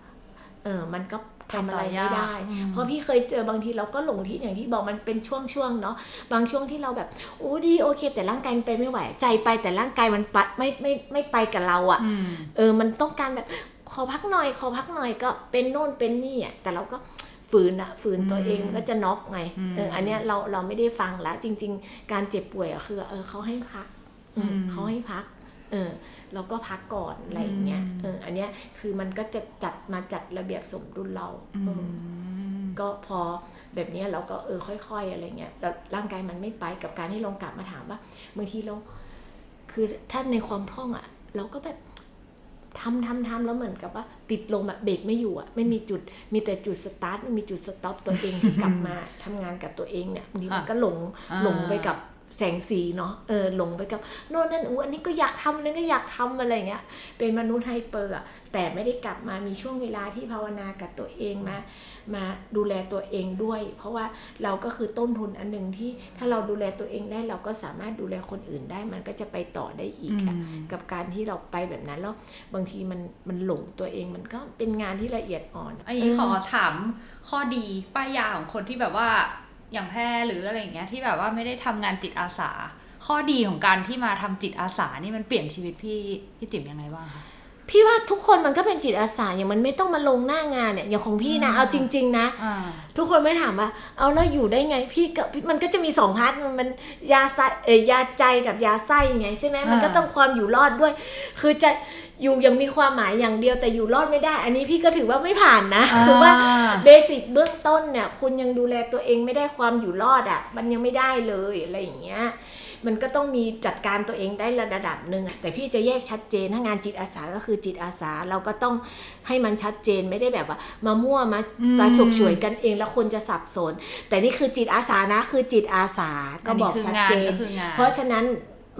เออมันก็ทำอะไรไม่ได้อืมเพราะพี่เคยเจอบางทีเราก็หลงทิศอย่างที่บอกมันเป็นช่วงๆเนาะบางช่วงที่เราแบบโอ้ดีโอเค แต่ร่างกายมันไปไม่ไหวใจไปแต่ร่างกายมันปะไม่ไม่ไม่ไปกับเราอะอืมเออมันต้องการแบบขอพักหน่อยขอพักหน่อยก็เป็นโน่นเป็นนี่อะแต่เราก็ ฝืนอะฝืนตัวเองอืมมันก็จะน็อกไงอืมเอออันเนี้ยเราเราไม่ได้ฟังละจริง ๆ การเจ็บป่วยอะคือเออเขาให้พักอืมอืมเขาให้พักเออเราก็พักก่อนอะไรอย่างเงี้ยอืมเอออันเนี้ยคือมันก็จะจัดมาจัดระเบียบสมดุลเราอืมเออก็พอแบบเนี้ยเราก็เออค่อย ๆ อะไรเงี้ยแล้วร่างกายมันไม่ไปกับการที่ลองกลับมาถามว่าบางทีเรา คือถ้าในความพร่องอะเราก็แบบ ทำทำทำแล้วเหมือนกับว่า ติดลมอะเบรกไม่อยู่อะไม่มีจุดมีแต่จุดสตาร์ทมีจุด stop ตัวเองที่กลับมาทำงานกับตัวเองเนี่ยบางทีมันก็หลงหลงไปกับ แสงสีเนาะเออหลงไปกับโน่นนั่นอู้อันนี้ก็อยากทำอันนั้นก็อยากทำอะไรเงี้ย เป็นมนุษย์ไฮเปอร์อะแต่ไม่ได้กลับมามีช่วงเวลาที่ภาวนากับตัวเองมามาดูแลตัวเองด้วย เพราะว่าเราก็คือต้นทุนอันหนึ่งที่ถ้าเราดูแลตัวเองได้เราก็สามารถดูแลคนอื่นได้ มันก็จะไปต่อได้อีกอะอืมกับการที่เราไปแบบนั้นแล้วบางทีมันมันหลงตัวเองมันก็เป็นงานที่ละเอียดอ่อนอันนี้ขอเถามข้อดีป้ายยาของคนที่แบบว่า อย่างแพรหรืออะไรอย่างเงี้ยที่แบบว่าไม่ได้ทำงานจิตอาสา ข้อดีของการที่มาทำจิตอาสานี่มันเปลี่ยนชีวิตพี่พี่ติ๋มยังไงบ้างคะ พี่ว่าทุกคนมันก็เป็นจิตอาสาอย่างมันไม่ต้องมาลงหน้างานเนี่ยอย่างของพี่นะอ่าเอาจริง ๆ นะอ่าทุกคนไม่ถามว่า เอาแล้วอยู่ได้ไง พี่กับมันก็จะมีสองพาร์ทมันมันยาไส้เอยยาใจกับยาไส้ไงใช่ไหมมันก็ต้องความอยู่รอดด้วย คือจะอยู่ยังมีความหมายอย่างเดียวแต่อยู่รอดไม่ได้ อันนี้พี่ก็ถือว่าไม่ผ่านนะอ่าคือว่าเบสิกเบื้องต้นเนี่ยคุณยังดูแลตัวเองไม่ได้ความอยู่รอดอะ่ะ มันยังไม่ได้เลยอะไรอย่างเงี้ย มันก็ต้องมีจัดการตัวเองได้ระดับหนึ่งอะแต่พี่จะแยกชัดเจนถ้างานจิตอาสาก็คือจิตอาสาเราก็ต้องให้มันชัดเจนไม่ได้แบบว่า มามั่วมาอืมมาฉกฉวยกันเองแล้วคนจะสับสน แต่นี่คือจิตอาสานะคือจิตอาสาก็บอกนนี้คืชัดงานเจนก็คืองานเพราะฉะนั้น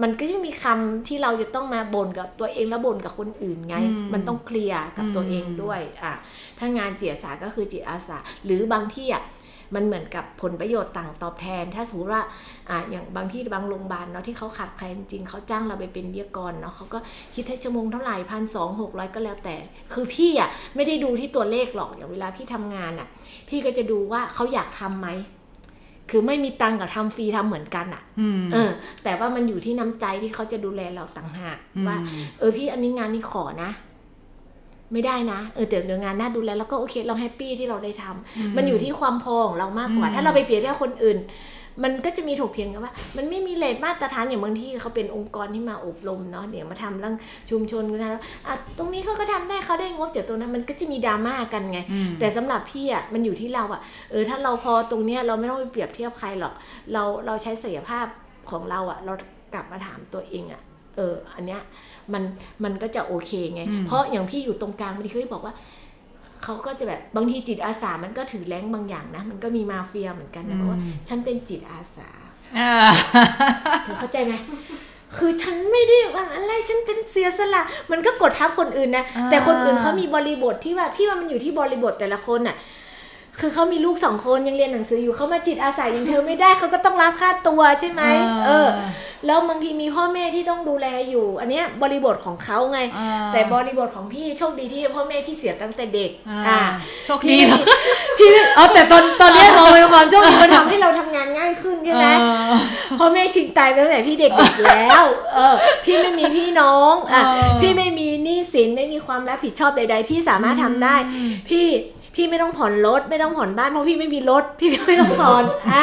มันก็ยังมีคำที่เราจะต้องมาบ่นกับตัวเองแล้วบ่นกับคนอื่นไงอืมมันต้องเคลียร์กับตัวอืมเองด้วยอะถ้างานจิตอาสาก็คือจิตอาสา หรือบางที่อะ มันเหมือนกับผลประโยชน์ต่างตอบแทน ถ้าสมมติว่าอะอย่างบางที่บางโรงพยาบาลเนาะที่เขาขาดใครจริงๆเขาจ้างเราไปเป็นวิทยากรเนาะเขาก็คิดให้ชั่วโมงเท่าไหร่พันสองหกร้อยก็แล้วแต่ คือพี่อะไม่ได้ดูที่ตัวเลขหรอกอย่างเวลาพี่ทำงานอะ พี่ก็จะดูว่าเขาอยากทำไหมคือไม่มีตังค์กับทำฟรีทำเหมือนกันอะอืมเออ แต่ว่ามันอยู่ที่น้ำใจที่เขาจะดูแลเราต่างหากว่าอืมเออพี่อันนี้งานนี้ขอนะ ไม่ได้นะเออแต่เดี๋ยวงานหน้าดูแลแล้วก็โอเคเรา happy ที่เราได้ทำมันอยู่ที่ความพอของเรามากกว่าอืมถ้าเราไปเปรียบเทียบคนอื่น มันก็จะมีถกเถียงกันว่า มันไม่มี rate มาตรฐานอย่างบางที่เขาเป็นองค์กรที่มาอบรมเนาะเดี๋ยวมาทำเรื่องชุมชนกันนะอะตรงนี้เขาก็ทำได้เขาได้งบจากตรงนั้นมันก็จะมีดราม่ากันไงอืมแต่สำหรับพี่อะมันอยู่ที่เราอะเออถ้าเราพอตรงเนี้ยเราไม่ต้องไปเปรียบเทียบใครหรอก เราเราใช้ศักยภาพของเราอะเรากลับมาถามตัวเองอะ เอออันเนี้ยมันมันก็จะโอเคไงอืมเพราะอย่างพี่อยู่ตรงกลางบางทีเขาบอกว่าเขาก็จะแบบบางทีจิตอาสามันก็ถือแรงบางอย่างนะ มันก็มีมาเฟียเหมือนกันนะบอกว่าฉันเป็นจิตอาสาอ่าเธอเข้าใจไหมคือฉันไม่ได้ว่าอะไรฉันเป็นเสียสละ มันก็กดทับคนอื่นนะอ่าแต่คนอื่นเขามีบริบทที่ว่าพี่ว่ามันอยู่ที่บริบทแต่ละคนน่ะ คือเขามีลูกสองคนยังเรียนหนังสืออยู่เขามาจิตอาสาอย่างเธอไม่ได้เขาก็ต้องรับค่าตัวใช่ไหมเออ แล้วบางทีมีพ่อแม่ที่ต้องดูแลอยู่ อันเนี้ยบริบทของเขาไงอ่าแต่บริบทของพี่โชคดีที่พ่อแม่พี่เสียตั้งแต่เด็ก อ่าอ่าโชคดีเหรอพี่ไม่เอาแต่ตอนตอนเนี้ยเราเป็นความโชคดีมันทำให้เราทำงานง่ายขึ้นใช่ไหมเออพ่อแม่ชิงตายไปตั้งแต่พี่เด็กๆแล้ว เออ พี่ไม่มีพี่น้องอะเออพี่ไม่มีหนี้สินไม่มีความรับผิดชอบใด ๆ พี่สามารถทำได้อืมพี่ พี่ไม่ต้องผ่อนรถไม่ต้องผ่อนบ้านเพราะพี่ไม่มีรถพี่ก็ไม่ต้องผ่อนอะ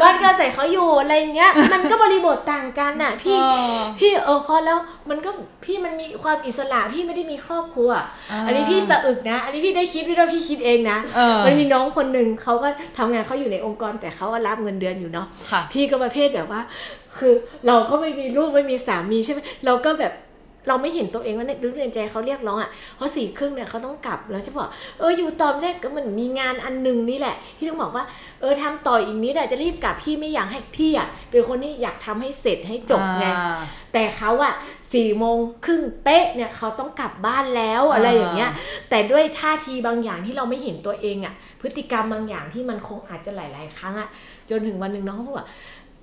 บ้านก็อาศัยเขาอยู่อะไรอย่างเงี้ย มันก็บริบทต่างกันน่ะ พี่เออพี่เออพอแล้วมันก็พี่มันมีความอิสระพี่ไม่ได้มีครอบครัวอ่าอันนี้พี่สะอึกนะ อันนี้พี่ได้คิดพี่ว่าพี่คิดเองนะเออมันมีน้องคนหนึ่งเขาก็ทำงานเขาอยู่ในองค์กร แต่เขาก็รับเงินเดือนอยู่เนาะค่ะพี่ก็ประเภทแบบว่า คือเราก็ไม่มีลูกไม่มีสามีใช่ไหมเราก็แบบ เราไม่เห็นตัวเองว่าในลึกในใจเขาเรียกร้องอะเพราะสี่ครึ่งเนี่ยเขาต้องกลับแล้วจะบอกเอออยู่ตอนแรกก็มันมีงานอันหนึงนี่แหละพี่ต้องบอกว่าเออทำต่ออีกนิดอะจะรีบกลับพี่ไม่อยากให้พี่อะเป็นคนที่อยากทำให้เสร็จให้จบไงอ่าแต่เขาอะสี่โมงครึ่งเป๊ะเนี่ยเขาต้องกลับบ้านแล้วอะไรอย่างเงี้ย แต่ด้วยท่าทีบางอย่างที่เราไม่เห็นตัวเองอะพฤติกรรมบางอย่างที่มันคงอาจจะหลาย ๆ ครั้งอะจนถึงวันหนึ่งน้องเขาบอกว่า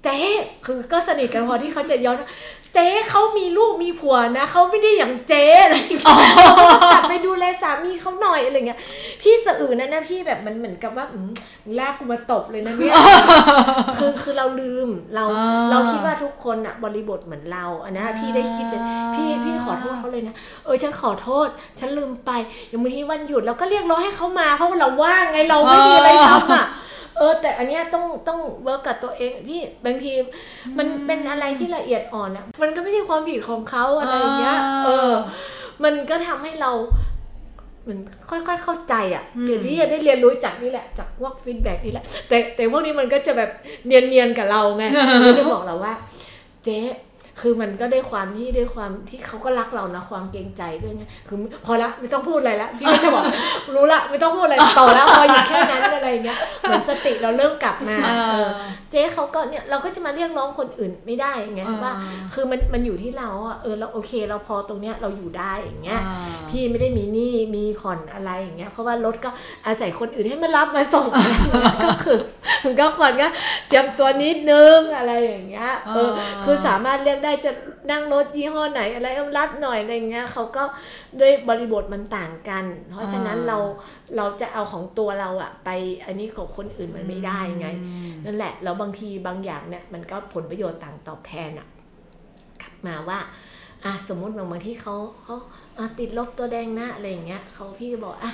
เจ๊คือก็สนิทกันพอที่เขาจะย้อนว่า เจ๊เขามีลูกมีผัวนะเขาไม่ได้อย่างเจ๊อะไรอย่างเงี้ยเขาก็ต้องกลับไปดูแลสามีเขาหน่อยอะไรเงี้ยพี่สะอื่นนะนะพี่แบบมันเหมือนกับว่าอืมมึงลากกูมาตบเลยนะเนี่ยคือคือเราลืมเราอ่าเราคิดว่าทุกคนอะบริบทเหมือนเราอันนั้นอะพี่ได้คิดเลยพี่พี่ขอโทษเขาเลยนะเออฉันขอโทษ ฉันลืมไปอย่างบางทีวันหยุดเราก็เรียกร้องให้เขามาเพราะว่าเราว่างไงเราไม่มีอะไรทำอะ เออ แต่อันเนี้ยต้องต้อง work กับตัวเองพี่บางทีมันเป็นอะไรที่ละเอียดอ่อนอะมันก็ไม่ใช่ความผิดของเขาอะไรอย่างเงี้ยเออ มันก็ทำให้เราเหมือนค่อยๆเข้าใจอะอืมเดี๋ยวพี่จะได้เรียนรู้จากนี่แหละ จากพวก feedback นี่แหละ แต่แต่พวกนี้มันก็จะแบบเนียนๆกับเราไงเราจะบอกเราว่า เจ๊ คือมันก็ได้ความที่ด้วยความที่เขาก็รักเรานะความเกรงใจด้วยไงคือพอละไม่ต้องพูดอะไรละพี่ก็จะบอกรู้ละไม่ต้องพูดอะไรต่อแล้วพออยู่แค่นั้นอะไรเงี้ยเหมือนสติเราเริ่มกลับมาเอเอออเจ๊เขาก็เนี่ยเราก็จะมาเรียกร้องคนอื่นไม่ได้ไงเออว่า คือมันมันอยู่ที่เราอะเออเราโอเค เราพอตรงเนี้ยเราอยู่ได้อย่างเงี้ยอ่าพี่ไม่ได้มีหนี้มีผ่อนอะไรอย่างเงี้ยเพราะว่ารถก็อาศัยคนอื่นให้มารับมาส่งก็คือก็ผ่อนก็เตรียมตัวนิดนึงอะไรอย่างเงี้ยเอออ่าคือสามารถเลือกได้จะนั่งรถยี่ห้อไหนอะไรเอารัดหน่อยอะไรเงี้ยเขาก็ด้วยบริบทมันต่างกัน เพราะฉะนั้นเราเราจะเอาของตัวเราอะไปอันนี้ของคนอื่นมันไม่ได้ไง นั่นแหละแล้วบางทีบางอย่างเนี่ยมันก็ผลประโยชน์ต่างตอบแทนอะกลับมาว่าอะสมมุติบางบางที่เขาเขาอะติดลบตัวแดงนะอะไรอย่างเงี้ยเขาพี่ก็บอกอะ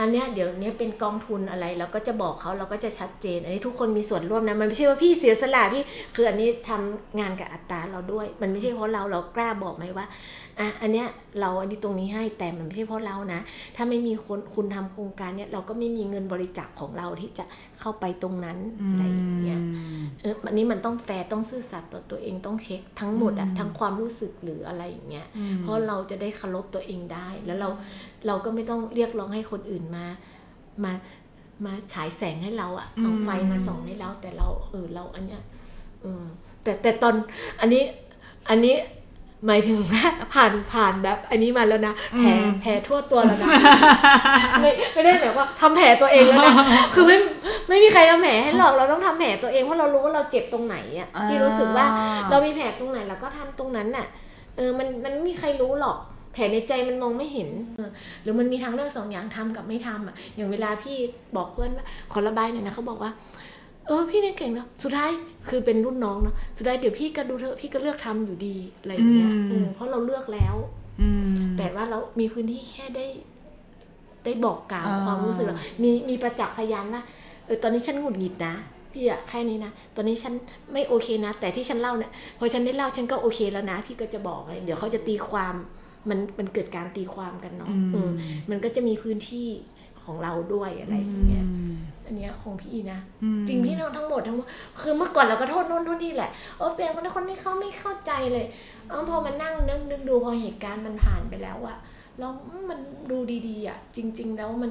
อันเนี้ยเดี๋ยวเนี้ยเป็นกองทุนอะไรเราก็จะบอกเขาเราก็จะชัดเจน อันนี้ทุกคนมีส่วนร่วมนะ มันไม่ใช่ว่าพี่เสียสละพี่คืออันนี้ทำงานกับอัตราเราด้วย มันไม่ใช่เพราะเราเรากล้าบอกไหมว่าอะอันเนี้ยเราอันนี้ตรงนี้ให้แต่มันไม่ใช่เพราะเรานะ ถ้าไม่มีคนคุณทำโครงการเนี้ยเราก็ไม่มีเงินบริจาคของเราที่จะเข้าไปตรงนั้นอะไรอย่างเงี้ยเอออันนี้มันต้องแฟร์ต้องซื่อสัตย์ต่อตัวเองต้องเช็คทั้งหมดอะอืมทั้งความรู้สึกหรืออะไรอย่างเงี้ยอืมเพราะเราจะได้เคารพตัวเองได้แล้วเราเราก็ไม่ต้องเรียกร้องให้คนอื่นมา มามาฉายแสงให้เราอะเอาไฟมาส่องให้เราแต่เราเออเราอันเนี้ยเออแต่แต่ตอนอันนี้อันนี้หมายถึงว่าผ่านผ่านแบบ อันนี้มาแล้วนะแผลแผลทั่วตัวแล้วนะไม่ไม่ได้แบบว่าทำแผลตัวเองแล้วนะคือไม่ไม่มีใครทำแผลให้หรอกเราต้องทำแผลตัวเองเพราะเรารู้ว่าเราเจ็บตรงไหนอะพี่รู้สึกว่าเรามีแผลตรงไหนเราก็ทำตรงนั้นน่ะเออมันมันไม่มีใครรู้หรอกแผลในใจมันมองไม่เห็นเออหรือมันมีทางเลือกสองอย่างทำกับไม่ทำอะ อย่างเวลาพี่บอกเพื่อนว่าขอระบายหน่อยนะเขาบอกว่า เออพี่เนี่ยเก่งนะสุดท้ายคือเป็นรุ่นน้องเนาะสุดท้ายเดี๋ยวพี่ก็ดูเถอะพี่ก็เลือกทำอยู่ดีอะไรอย่างเงี้ยอืมเออเพราะเราเลือกแล้วอืมแต่ว่าเรามีพื้นที่แค่ได้ ได้บอกกล่าวอ่าความรู้สึกเรามีมีประจักษ์พยานว่าเออตอนนี้ฉันหงุดหงิดนะพี่อะแค่นี้นะตอนนี้ฉันไม่โอเคนะ แต่ที่ฉันเล่าเนี่ยพอฉันได้เล่าฉันก็โอเคแล้วนะ พี่ก็จะบอกเลยเดี๋ยวเขาจะตีความ มันมันเกิดการตีความกันเนาะอืมเออมันก็จะมีพื้นที่ของเราด้วยอะไรอย่างเงี้ยมอันเนี้ยของพี่นะอืมจริงพี่น้องทั้งหมดทั้งหมดคือเมื่อก่อนเราก็โทษโน่นโทษนี่แหละเออเปลี่ยนคนนั้นคนนี้เขาไม่เข้าใจเลยเออพอมานั่งนึกนึกดูพอเหตุการณ์มันผ่านไปแล้วอะเราอืมมันดูดีๆอะจริง ๆ แล้วมัน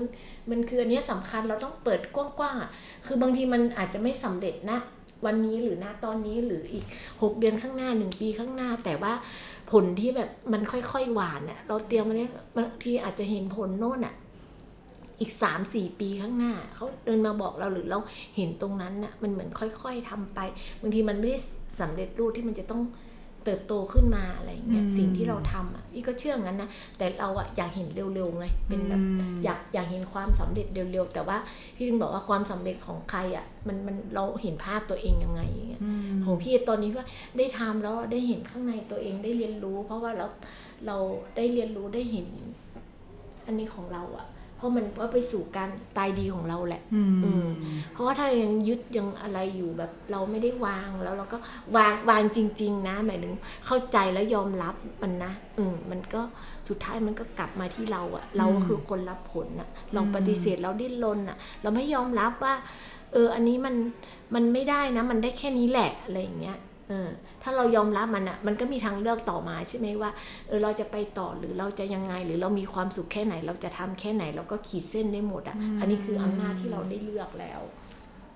มันคืออันเนี้ยสำคัญเราต้องเปิดกว้างๆอะคือบางทีมันอาจจะไม่สำเร็จนะวันนี้หรือณตอนนี้หรืออีกหกเดือนข้างหน้าหนึ่งปีข้างหน้า แต่ว่า ผลที่แบบมันค่อยๆหวานอะเราเตรียมมันเนี้ยบางทีอาจจะเห็นผลโน่นอะอีกสามสี่ปีข้างหน้าเขาเดินมาบอกเราหรือเราเห็นตรงนั้นน่ะ มันเหมือนค่อยๆทำไป บางทีมันไม่ได้สำเร็จรูปที่มันจะต้อง เติบโตขึ้นมาอะไรอย่างเงี้ยอืมสิ่งที่เราทำอะพี่ก็เชื่องั้นนะแต่เราอะอยากเห็นเร็วๆไงเป็นแบบอืมอยากอยากเห็นความสำเร็จเร็วๆแต่ว่าพี่ถึงบอกว่าความสำเร็จของใครอะมันมันเราเห็นภาพตัวเองยังไงอย่างเงี้ยอืมของพี่ตอนนี้ว่าได้ทำแล้วได้เห็นข้างในตัวเองได้เรียนรู้ เพราะว่าเราเราได้เรียนรู้ได้เห็น อันนี้ของเราอะ เพราะมันก็ไปสู่การตายดีของเราแหละอืมอืมเพราะว่าถ้ายังยึดยังอะไรอยู่แบบเราไม่ได้วางแล้วเราก็วางวางจริง ๆ นะหมายถึงเข้าใจแล้วยอมรับมันนะอืมมันก็สุดท้ายมันก็กลับมาที่เราอะเราก็คือคนรับผลอะเราปฏิเสธเราดิ้นรนอะเราไม่ยอมรับว่า เออ อันนี้มันมันไม่ได้นะ มันได้แค่นี้แหละอะไรอย่างเงี้ย เออ ถ้าเรายอมรับมันอะมันก็มีทางเลือกต่อมาใช่ไหมว่าเออเราจะไปต่อหรือเราจะยังไง หรือเรามีความสุขแค่ไหน เราจะทำแค่ไหน เราก็ขีดเส้นได้หมดอะอืมอันนี้คืออำนาจที่เราได้เลือกแล้ว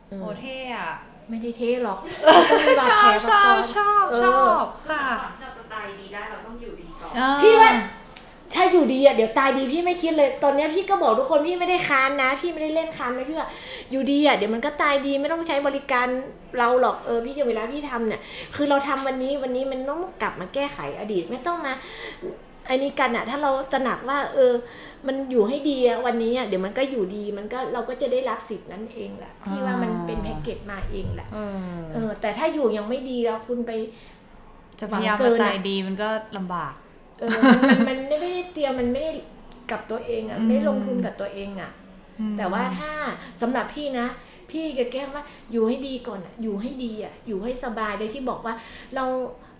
เออโอเท่อะไม่ได้เท่หรอกชอบชอบชอบเออชอบค่ะก่อนที่เราจะตายดีได้เราต้องอยู่ดีก่อนเออพี่ว่า ถ้าอยู่ดีอะเดี๋ยวตายดีพี่ไม่คิดเลย ตอนเนี้ยพี่ก็บอกทุกคนพี่ไม่ได้ค้านนะ พี่ไม่ได้เล่นค้านนะพี่ว่าอยู่ดีอะเดี๋ยวมันก็ตายดีไม่ต้องใช้บริการเราหรอกเออพี่จะเวลาพี่ทำเนี่ย คือเราทำวันนี้วันนี้มันต้องกลับมาแก้ไขอดีตไม่ต้องมาไอ้นี่กันอะถ้าเราตระหนักว่า เออ มันอยู่ให้ดีอะวันนี้อะเดี๋ยวมันก็อยู่ดีมันก็เราก็จะได้รับสิทธิ์นั้นเองแหละพี่ว่ามันเป็นแพ็กเกจมาเองแหละเออเออแต่ถ้าอยู่ยังไม่ดีแล้วคุณไปจะพยายามหวังเกิมานอะตายดีมันก็ลำบาก เออมันมันมันไม่ได้เตรียมมันไม่ได้กับตัวเองอะอืมไม่ได้ลงทุนกับตัวเองอะอืมแต่ว่าถ้าสำหรับพี่นะ พี่กับแก้มว่าอยู่ให้ดีก่อนอะอยู่ให้ดีอะ อยู่ให้สบายเลยที่บอกว่า เรา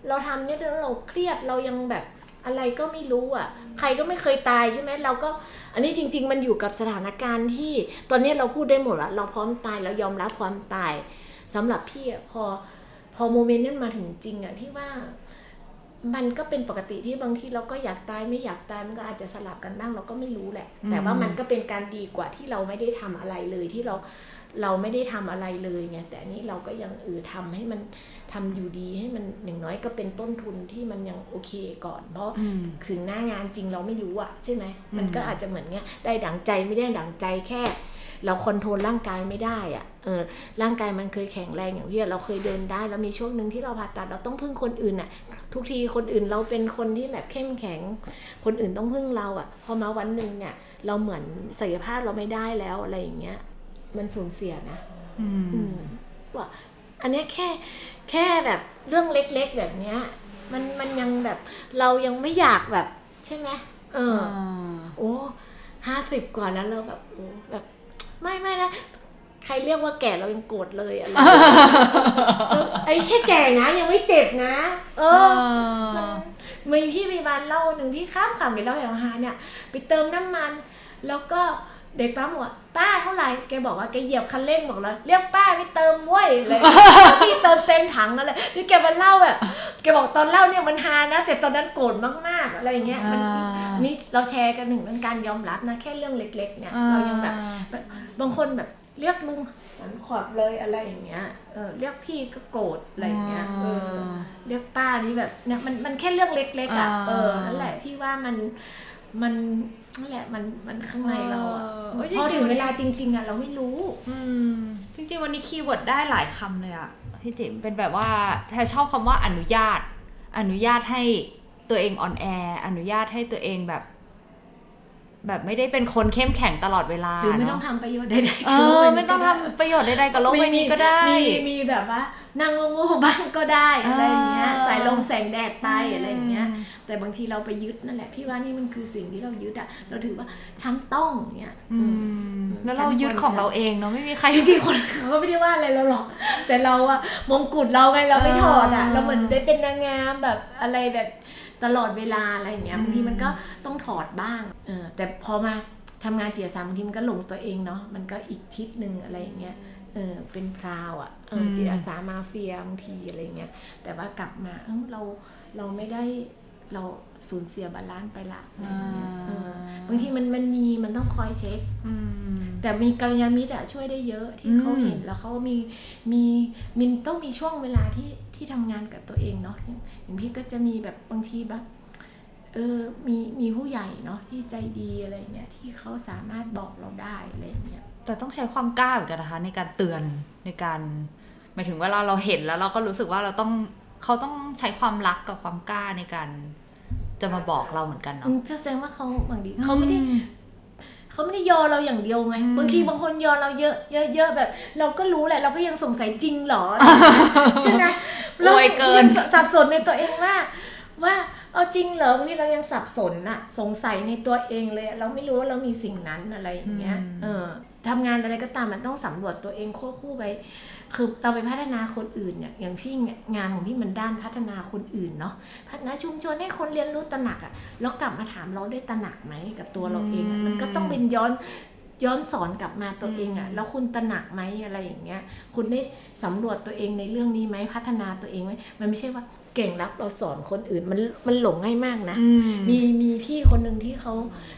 เราทำเนี่ยแล้วเราเครียดเรายังแบบอะไรก็ไม่รู้อะ ใครก็ไม่เคยตายใช่ไหมเราก็ อันนี้จริง ๆ มันอยู่กับสถานการณ์ที่ ตอนนี้เราพูดได้หมดละเราพร้อมตายเรายอมรับความตายสำหรับพี่อะพอพอโมเมนต์นั้นมาถึงจริงอะพี่ว่า มันก็เป็นปกติที่บางทีเราก็อยากตายไม่อยากตายมันก็อาจจะสลับกันบ้างเราก็ไม่รู้แหละอืมแต่ว่ามันก็เป็นการดีกว่าที่เราไม่ได้ทำอะไรเลยที่เราเราไม่ได้ทำอะไรเลยไงแต่อันนี้เราก็ยังเออทำให้มันทำอยู่ดีให้มันอย่างน้อยก็เป็นต้นทุนที่มันยังโอเคก่อน เพราะอืมถึงหน้างานจริงเราไม่รู้อะใช่ไหมมันก็อืมอาจจะเหมือนเงี้ยได้ดังใจไม่ได้ดังใจแค่ เราคอนโทรลร่างกายไม่ได้อะเออร่างกายมันเคยแข็งแรงอย่างที่เราเคยเดินได้แล้วมีช่วงหนึ่งที่เราผ่าตัดเราต้องพึ่งคนอื่นอะ ทุกทีคนอื่นเราเป็นคนที่แบบเข้มแข็ง คนอื่นต้องพึ่งเราอะพอมาวันหนึ่งเนี่ย เราเหมือนศักยภาพเราไม่ได้แล้วอะไรอย่างเงี้ย มันสูญเสียนะอือืมมว่าอันเนี้ยแค่แค่แบบเรื่องเล็กๆแบบเนี้ย มันมันยังแบบเรายังไม่อยากแบบ ใช่ไหมเออโอ้ห้าสิบกว่าแล้วเราแบบโอ้แบบ ไม่ไม่นะ ใครเรียกว่าแก่เรายังโกรธเลยอะไรอย่างเงี้ยเออไอ้แค่แก่นะ ยังไม่เจ็บนะ เออมันมีพี่พยาบาลเล่าหนึ่งพี่ข้ามขำไปเล่าอย่างฮาเนี่ยไปเติมน้ำมัน แล้วก็เด็กปั๊มบอกว่าป้าเท่าไหร่แกบอกว่าแกเหยียบคันเร่งบอกเลยเรียกป้าไปเติมเว้ยอะไรอย่างเงี้ยพี่เติมเต็มถังอะไรคือแกมาเล่าแบบแกบอกตอนเล่าเนี่ยมันฮานะ แต่ตอนนั้นโกรธมากๆอะไรอย่างเงี้ยมันอ่านี่เราแชร์กันหนึ่งเรื่องการยอมรับนะ แค่เรื่องเล็ก ๆ เนี่ย เรายังแบบบางคนแบบ เรียกลุงหันขวับเลยอะไรอย่างเงี้ย เออเรียกพี่ก็โกรธอะไรอย่างเงี้ย เออ เรียกป้านี่แบบเนี่ยมันมันแค่เรื่องเล็กๆอะอ่าเออ นั่นแหละพี่ว่ามันมันนั่นแหละมันมันข้างในเราอะเออเอ้ยพอจริงๆถึงเวลาจริง ๆอะเราไม่รู้ อืมจริง ๆ วันนี้ keyword ได้หลายคำเลยอะพี่จิ๋มเป็นแบบว่าแทชอบคำว่าอนุญาต อนุญาตให้ตัวเองอ่อนแออนุญาตให้ตัวเองแบบ แบบไม่ได้เป็นคนเข้มแข็งตลอดเวลาหรือไม่เนะต้องทำประโยชน์ใดๆเอกับโลกอใบนี้ไม่ต้องก็ด้ทำประโยชน์ใดๆกับโลกใบนี้ก็ได้มีมีแบบว่านั่งโง่ๆบ้างก็ได้อะไรอย่างเงี้ยอ่าใส่ลมแสงแดดไปอะไรอย่างเงี้ย แต่บางทีเราไปยึดนั่นแหละพี่ว่านี่มันคือสิ่งที่เรายึดอะเราถือว่าฉันต้องเงี้ยอืมแล้วเรายึดของเราเองเนาะไม่มีใครจริงๆคนเขาก็ไม่ได้ว่าอะไรเราหรอกแต่เราอะมงกุฎเราไงเราไม่ถอดอะอ่าเราเหมือนได้เป็นนางงามแบบอะไรแบบตลอดเวลาอะไรอย่างเงี้ยอืมบางทีมันก็ต้องถอดบ้าง เออแต่พอมาทำงานจิตอาสาบางทีมันก็หลงตัวเองเนาะมันก็อีกทิศหนึ่งอะไรอย่างเงี้ยเออเป็น proud อะเออจิตอาสามาเฟียบางทีอะไรเงี้ยแต่ว่ากลับมาเอ้าเราเราไม่ได้เราสูญเสีย balance ไปละอะไรอย่างเงี้ยเออบางทีมันมันมีมันต้องคอยเช็คอืมแต่มีกัลยาณมิตรอะช่วยได้เยอะที่อืมเขาเห็นแล้วเขามีมีมินต้องมีช่วงเวลาที่ที่ทำงานกับตัวเองเนาะอย่างอย่างพี่ก็จะมีแบบบางทีแบบ เออมีมีผู้ใหญ่เนาะที่ใจดีอะไรเงี้ยที่เขาสามารถบอกเราได้อะไรเงี้ยแต่ต้องใช้ความกล้าเหมือนกันนะคะ ในการเตือนในการหมายถึงเวลาเราเห็นแล้วเราก็รู้สึกว่าเราต้องเขาต้องใช้ความรักกับความกล้าในการ จะมาบอกเราเหมือนกันเนาะอืมจะแสดงว่าเขาบางทีเขาไม่ได้เขาไม่ได้ยอเราอย่างเดียวไงอืมบางทีบางคนยอเราเยอะเยอะเยอะแบบ เราก็รู้แหละ เราก็ยังสงสัยจริงเหรอใช่ไหมรวยเกินยังสับสนในตัวเองว่าว่า เอาจริงเหรอบางทีเรายังสับสนอะสงสัยในตัวเองเลยอะเราไม่รู้ว่าเรามีสิ่งนั้นอะไรอย่างเงี้ยอืมเออทำงานอะไรก็ตามมันต้องสำรวจตัวเองควบคู่ไป คือเราไปพัฒนาคนอื่นเนี่ยอย่างพี่เนี่ยงานของพี่มันด้านพัฒนาคนอื่นเนาะพัฒนาชุมชนให้คนเรียนรู้ตระหนักอะแล้วกลับมาถามเราได้ตระหนักไหมกับตัวเราเองอะมันก็ต้องเป็นย้อนย้อนสอนกลับมาตัวเองอะแล้วคุณตระหนักไหมอะไรอย่างเงี้ย คุณได้สำรวจตัวเองในเรื่องนี้ไหมพัฒนาตัวเองไหมมันไม่ใช่ว่า เก่งรับเราสอนคนอื่นมันมันหลงง่ายมากนะอืมีมีพี่คนหนึ่งที่เขา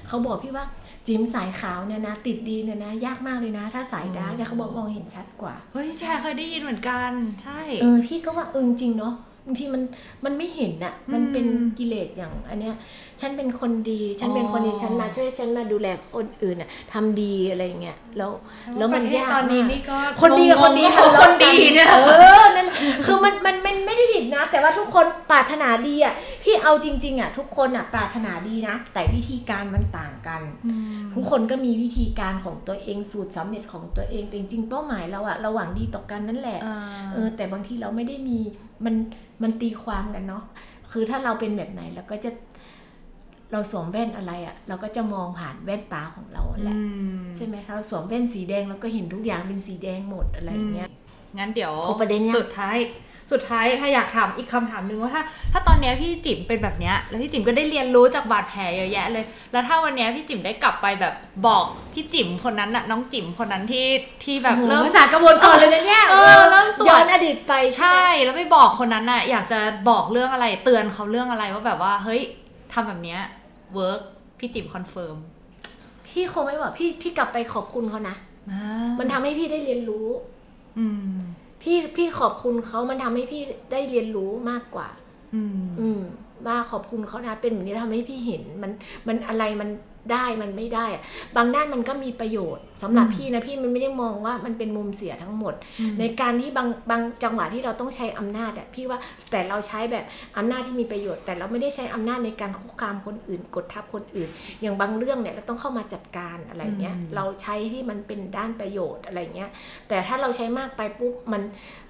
เขาบอกพี่ว่าจิ๋มสายขาวเนี่ยนะ ติดดีเนี่ยนะ ยากมากเลยนะ ถ้าสาย dark เนี่ยเขาบอกมองเห็นชัดกว่า เฮ้ยแทชเคยได้ยินเหมือนกัน ใช่เออพี่ก็ว่าเออจริงๆเนาะบางทีมันมันไม่เห็นอะมันเป็นอืมกิเลสอย่างอันเนี้ย ฉันเป็นคนดี ฉันเป็นคนดีอ๋อฉันมาช่วยฉันมาดูแลคนอื่นอะทำดีอะไรอย่างเงี้ย แล้วแล้วมันประเทศยากตอนนี้มากนี่ก็คนดีกับคนดีงงๆทะว่าเลาะคนกัดีเนี่ยเออนั่นคือมันมันมันไม่ได้ผิดนะ แต่ว่าทุกคนปรารถนาดีอะพี่เอาจริง ๆอะทุกคนอะปรารถนาดีนะ แต่วิธีการมันต่างกันอืมทุกคนก็มีวิธีการของตัวเองสูตรสำเร็จของตัวเองแต่จริงๆเป้าหมายเราอะเราหวังดีต่อกันนั่นแหละอ่าเออแต่บางทีเราไม่ได้มีมันมันตีความกันเนาะคือถ้าเราเป็นแบบไหนเราก็จะ เราสวมแว่นอะไรอะเราก็จะมองผ่านแว่นตาของเราแหละอืมใช่ไหมเราสวมแว่นสีแดงเราก็เห็นทุกอย่างเป็นสีแดงหมดอะไรอย่างเงี้ยงั้นเดี๋ยวครบประเด็นยังสุดท้ายสุดท้ายถ้าอยากถามอีกคำถามหนึ่งว่าถ้า ถ้าตอนเนี้ยพี่จิ๋มเป็นแบบเนี้ยแล้วพี่จิ๋มก็ได้เรียนรู้จากบาดแผลเยอะแยะเลย แล้วถ้าวันเนี้ยพี่จิ๋มได้กลับไปแบบบอกพี่จิ๋มคนนั้นน่ะน้องจิ๋มคนนั้นที่ที่แบบโอ้โหเริ่มภาษากระบวนก่อนเลยนะเนี่ยเออเริ่มตรวจย้อนอดีตไปใช่ใช่ไหมแล้วไปบอกคนนั้นน่ะอยากจะบอกเรื่องอะไรเตือนเขาเรื่องอะไรว่าแบบว่าเฮ้ย ทำแบบเนี้ย work พี่จิ๋ม confirm พี่คงไม่บอกพี่พี่กลับไปขอบคุณเขานะมันทำให้พี่ได้เรียนรู้ อืม พี่พี่ขอบคุณเขามันทำให้พี่ได้เรียนรู้มากกว่า อืม อืมว่าขอบคุณเขานะเป็นแบบนี้ทำให้พี่เห็นมันมันอะไรมัน ได้มันไม่ได้อะบางด้านมันก็มีประโยชน์สำหรับพี่นะพี่มันไม่ได้มองว่ามันเป็นมุมเสียทั้งหมด ในการที่บางบางจังหวะที่เราต้องใช้อำนาจอะพี่ว่าแต่เราใช้แบบอำนาจที่มีประโยชน์ แต่เราไม่ได้ใช้อำนาจในการคุกคามคนอื่น กดทับคนอื่น อย่างบางเรื่องเนี่ยเราต้องเข้ามาจัดการอะไรเงี้ยอืมเราใช้ที่มันเป็นด้านประโยชน์อะไรเงี้ยแต่ถ้าเราใช้มากไปปุ๊บมัน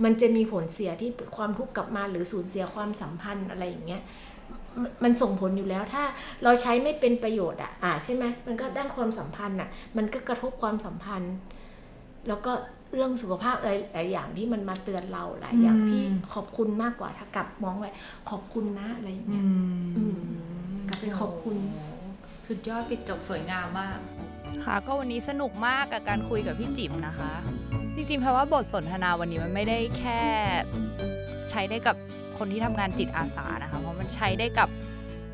มันจะมีผลเสียที่ความทุกข์กลับมาหรือสูญเสียความสัมพันธ์อะไรอย่างเงี้ย มันมันส่งผลอยู่แล้วถ้าเราใช้ไม่เป็นประโยชน์อะอ่าใช่ไหมมันก็ด้านความสัมพันธ์อะมันก็กระทบความสัมพันธ์ แล้วก็เรื่องสุขภาพอะไรหลายอย่างที่มันมาเตือนเราหลายอย่างอืมพี่ขอบคุณมากกว่าถ้ากลับมองไว้ ขอบคุณนะอะไรอย่างอืเงี้ยมอืมกลับไปขอบคุณ สุดยอดปิดจบสวยงามมาก ค่ะก็วันนี้สนุกมากกับการคุยกับพี่จิ๋มนะคะ จริงๆเพราะว่าบทสนทนาวันนี้มันไม่ได้แค่ ใช้ได้กับ คนที่ทำงานจิตอาสานะคะเพราะมันใช้ได้กับ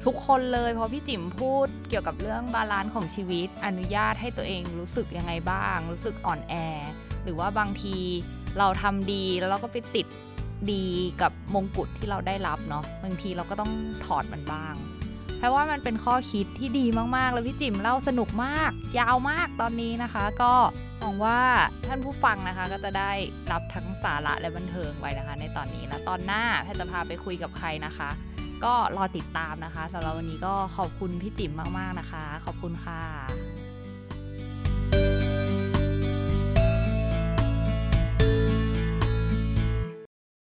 ทุกคนเลยเพราะพี่จิ๋มพูดเกี่ยวกับเรื่อง balance ของชีวิต อนุญาตให้ตัวเองรู้สึกยังไงบ้าง รู้สึกอ่อนแอ หรือว่าบางทีเราทำดีแล้วเราก็ไปติดดีกับมงกุฎที่เราได้รับเนาะบางทีเราก็ต้องถอดมันบ้าง แปลว่ามันเป็นข้อคิดที่ดีมากๆ แล้วพี่จิ๋มเล่าสนุกมาก ยาวมากตอนนี้นะคะ ก็หวังว่าท่านผู้ฟังนะคะก็จะได้รับทั้งสาระและบันเทิงไว้นะคะ ในตอนนี้และตอนหน้าแพทจะพาไปคุยกับใครนะคะ ก็รอติดตามนะคะสำหรับวันนี้ก็ขอบคุณพี่จิ๋มมากๆนะคะ ขอบคุณค่ะ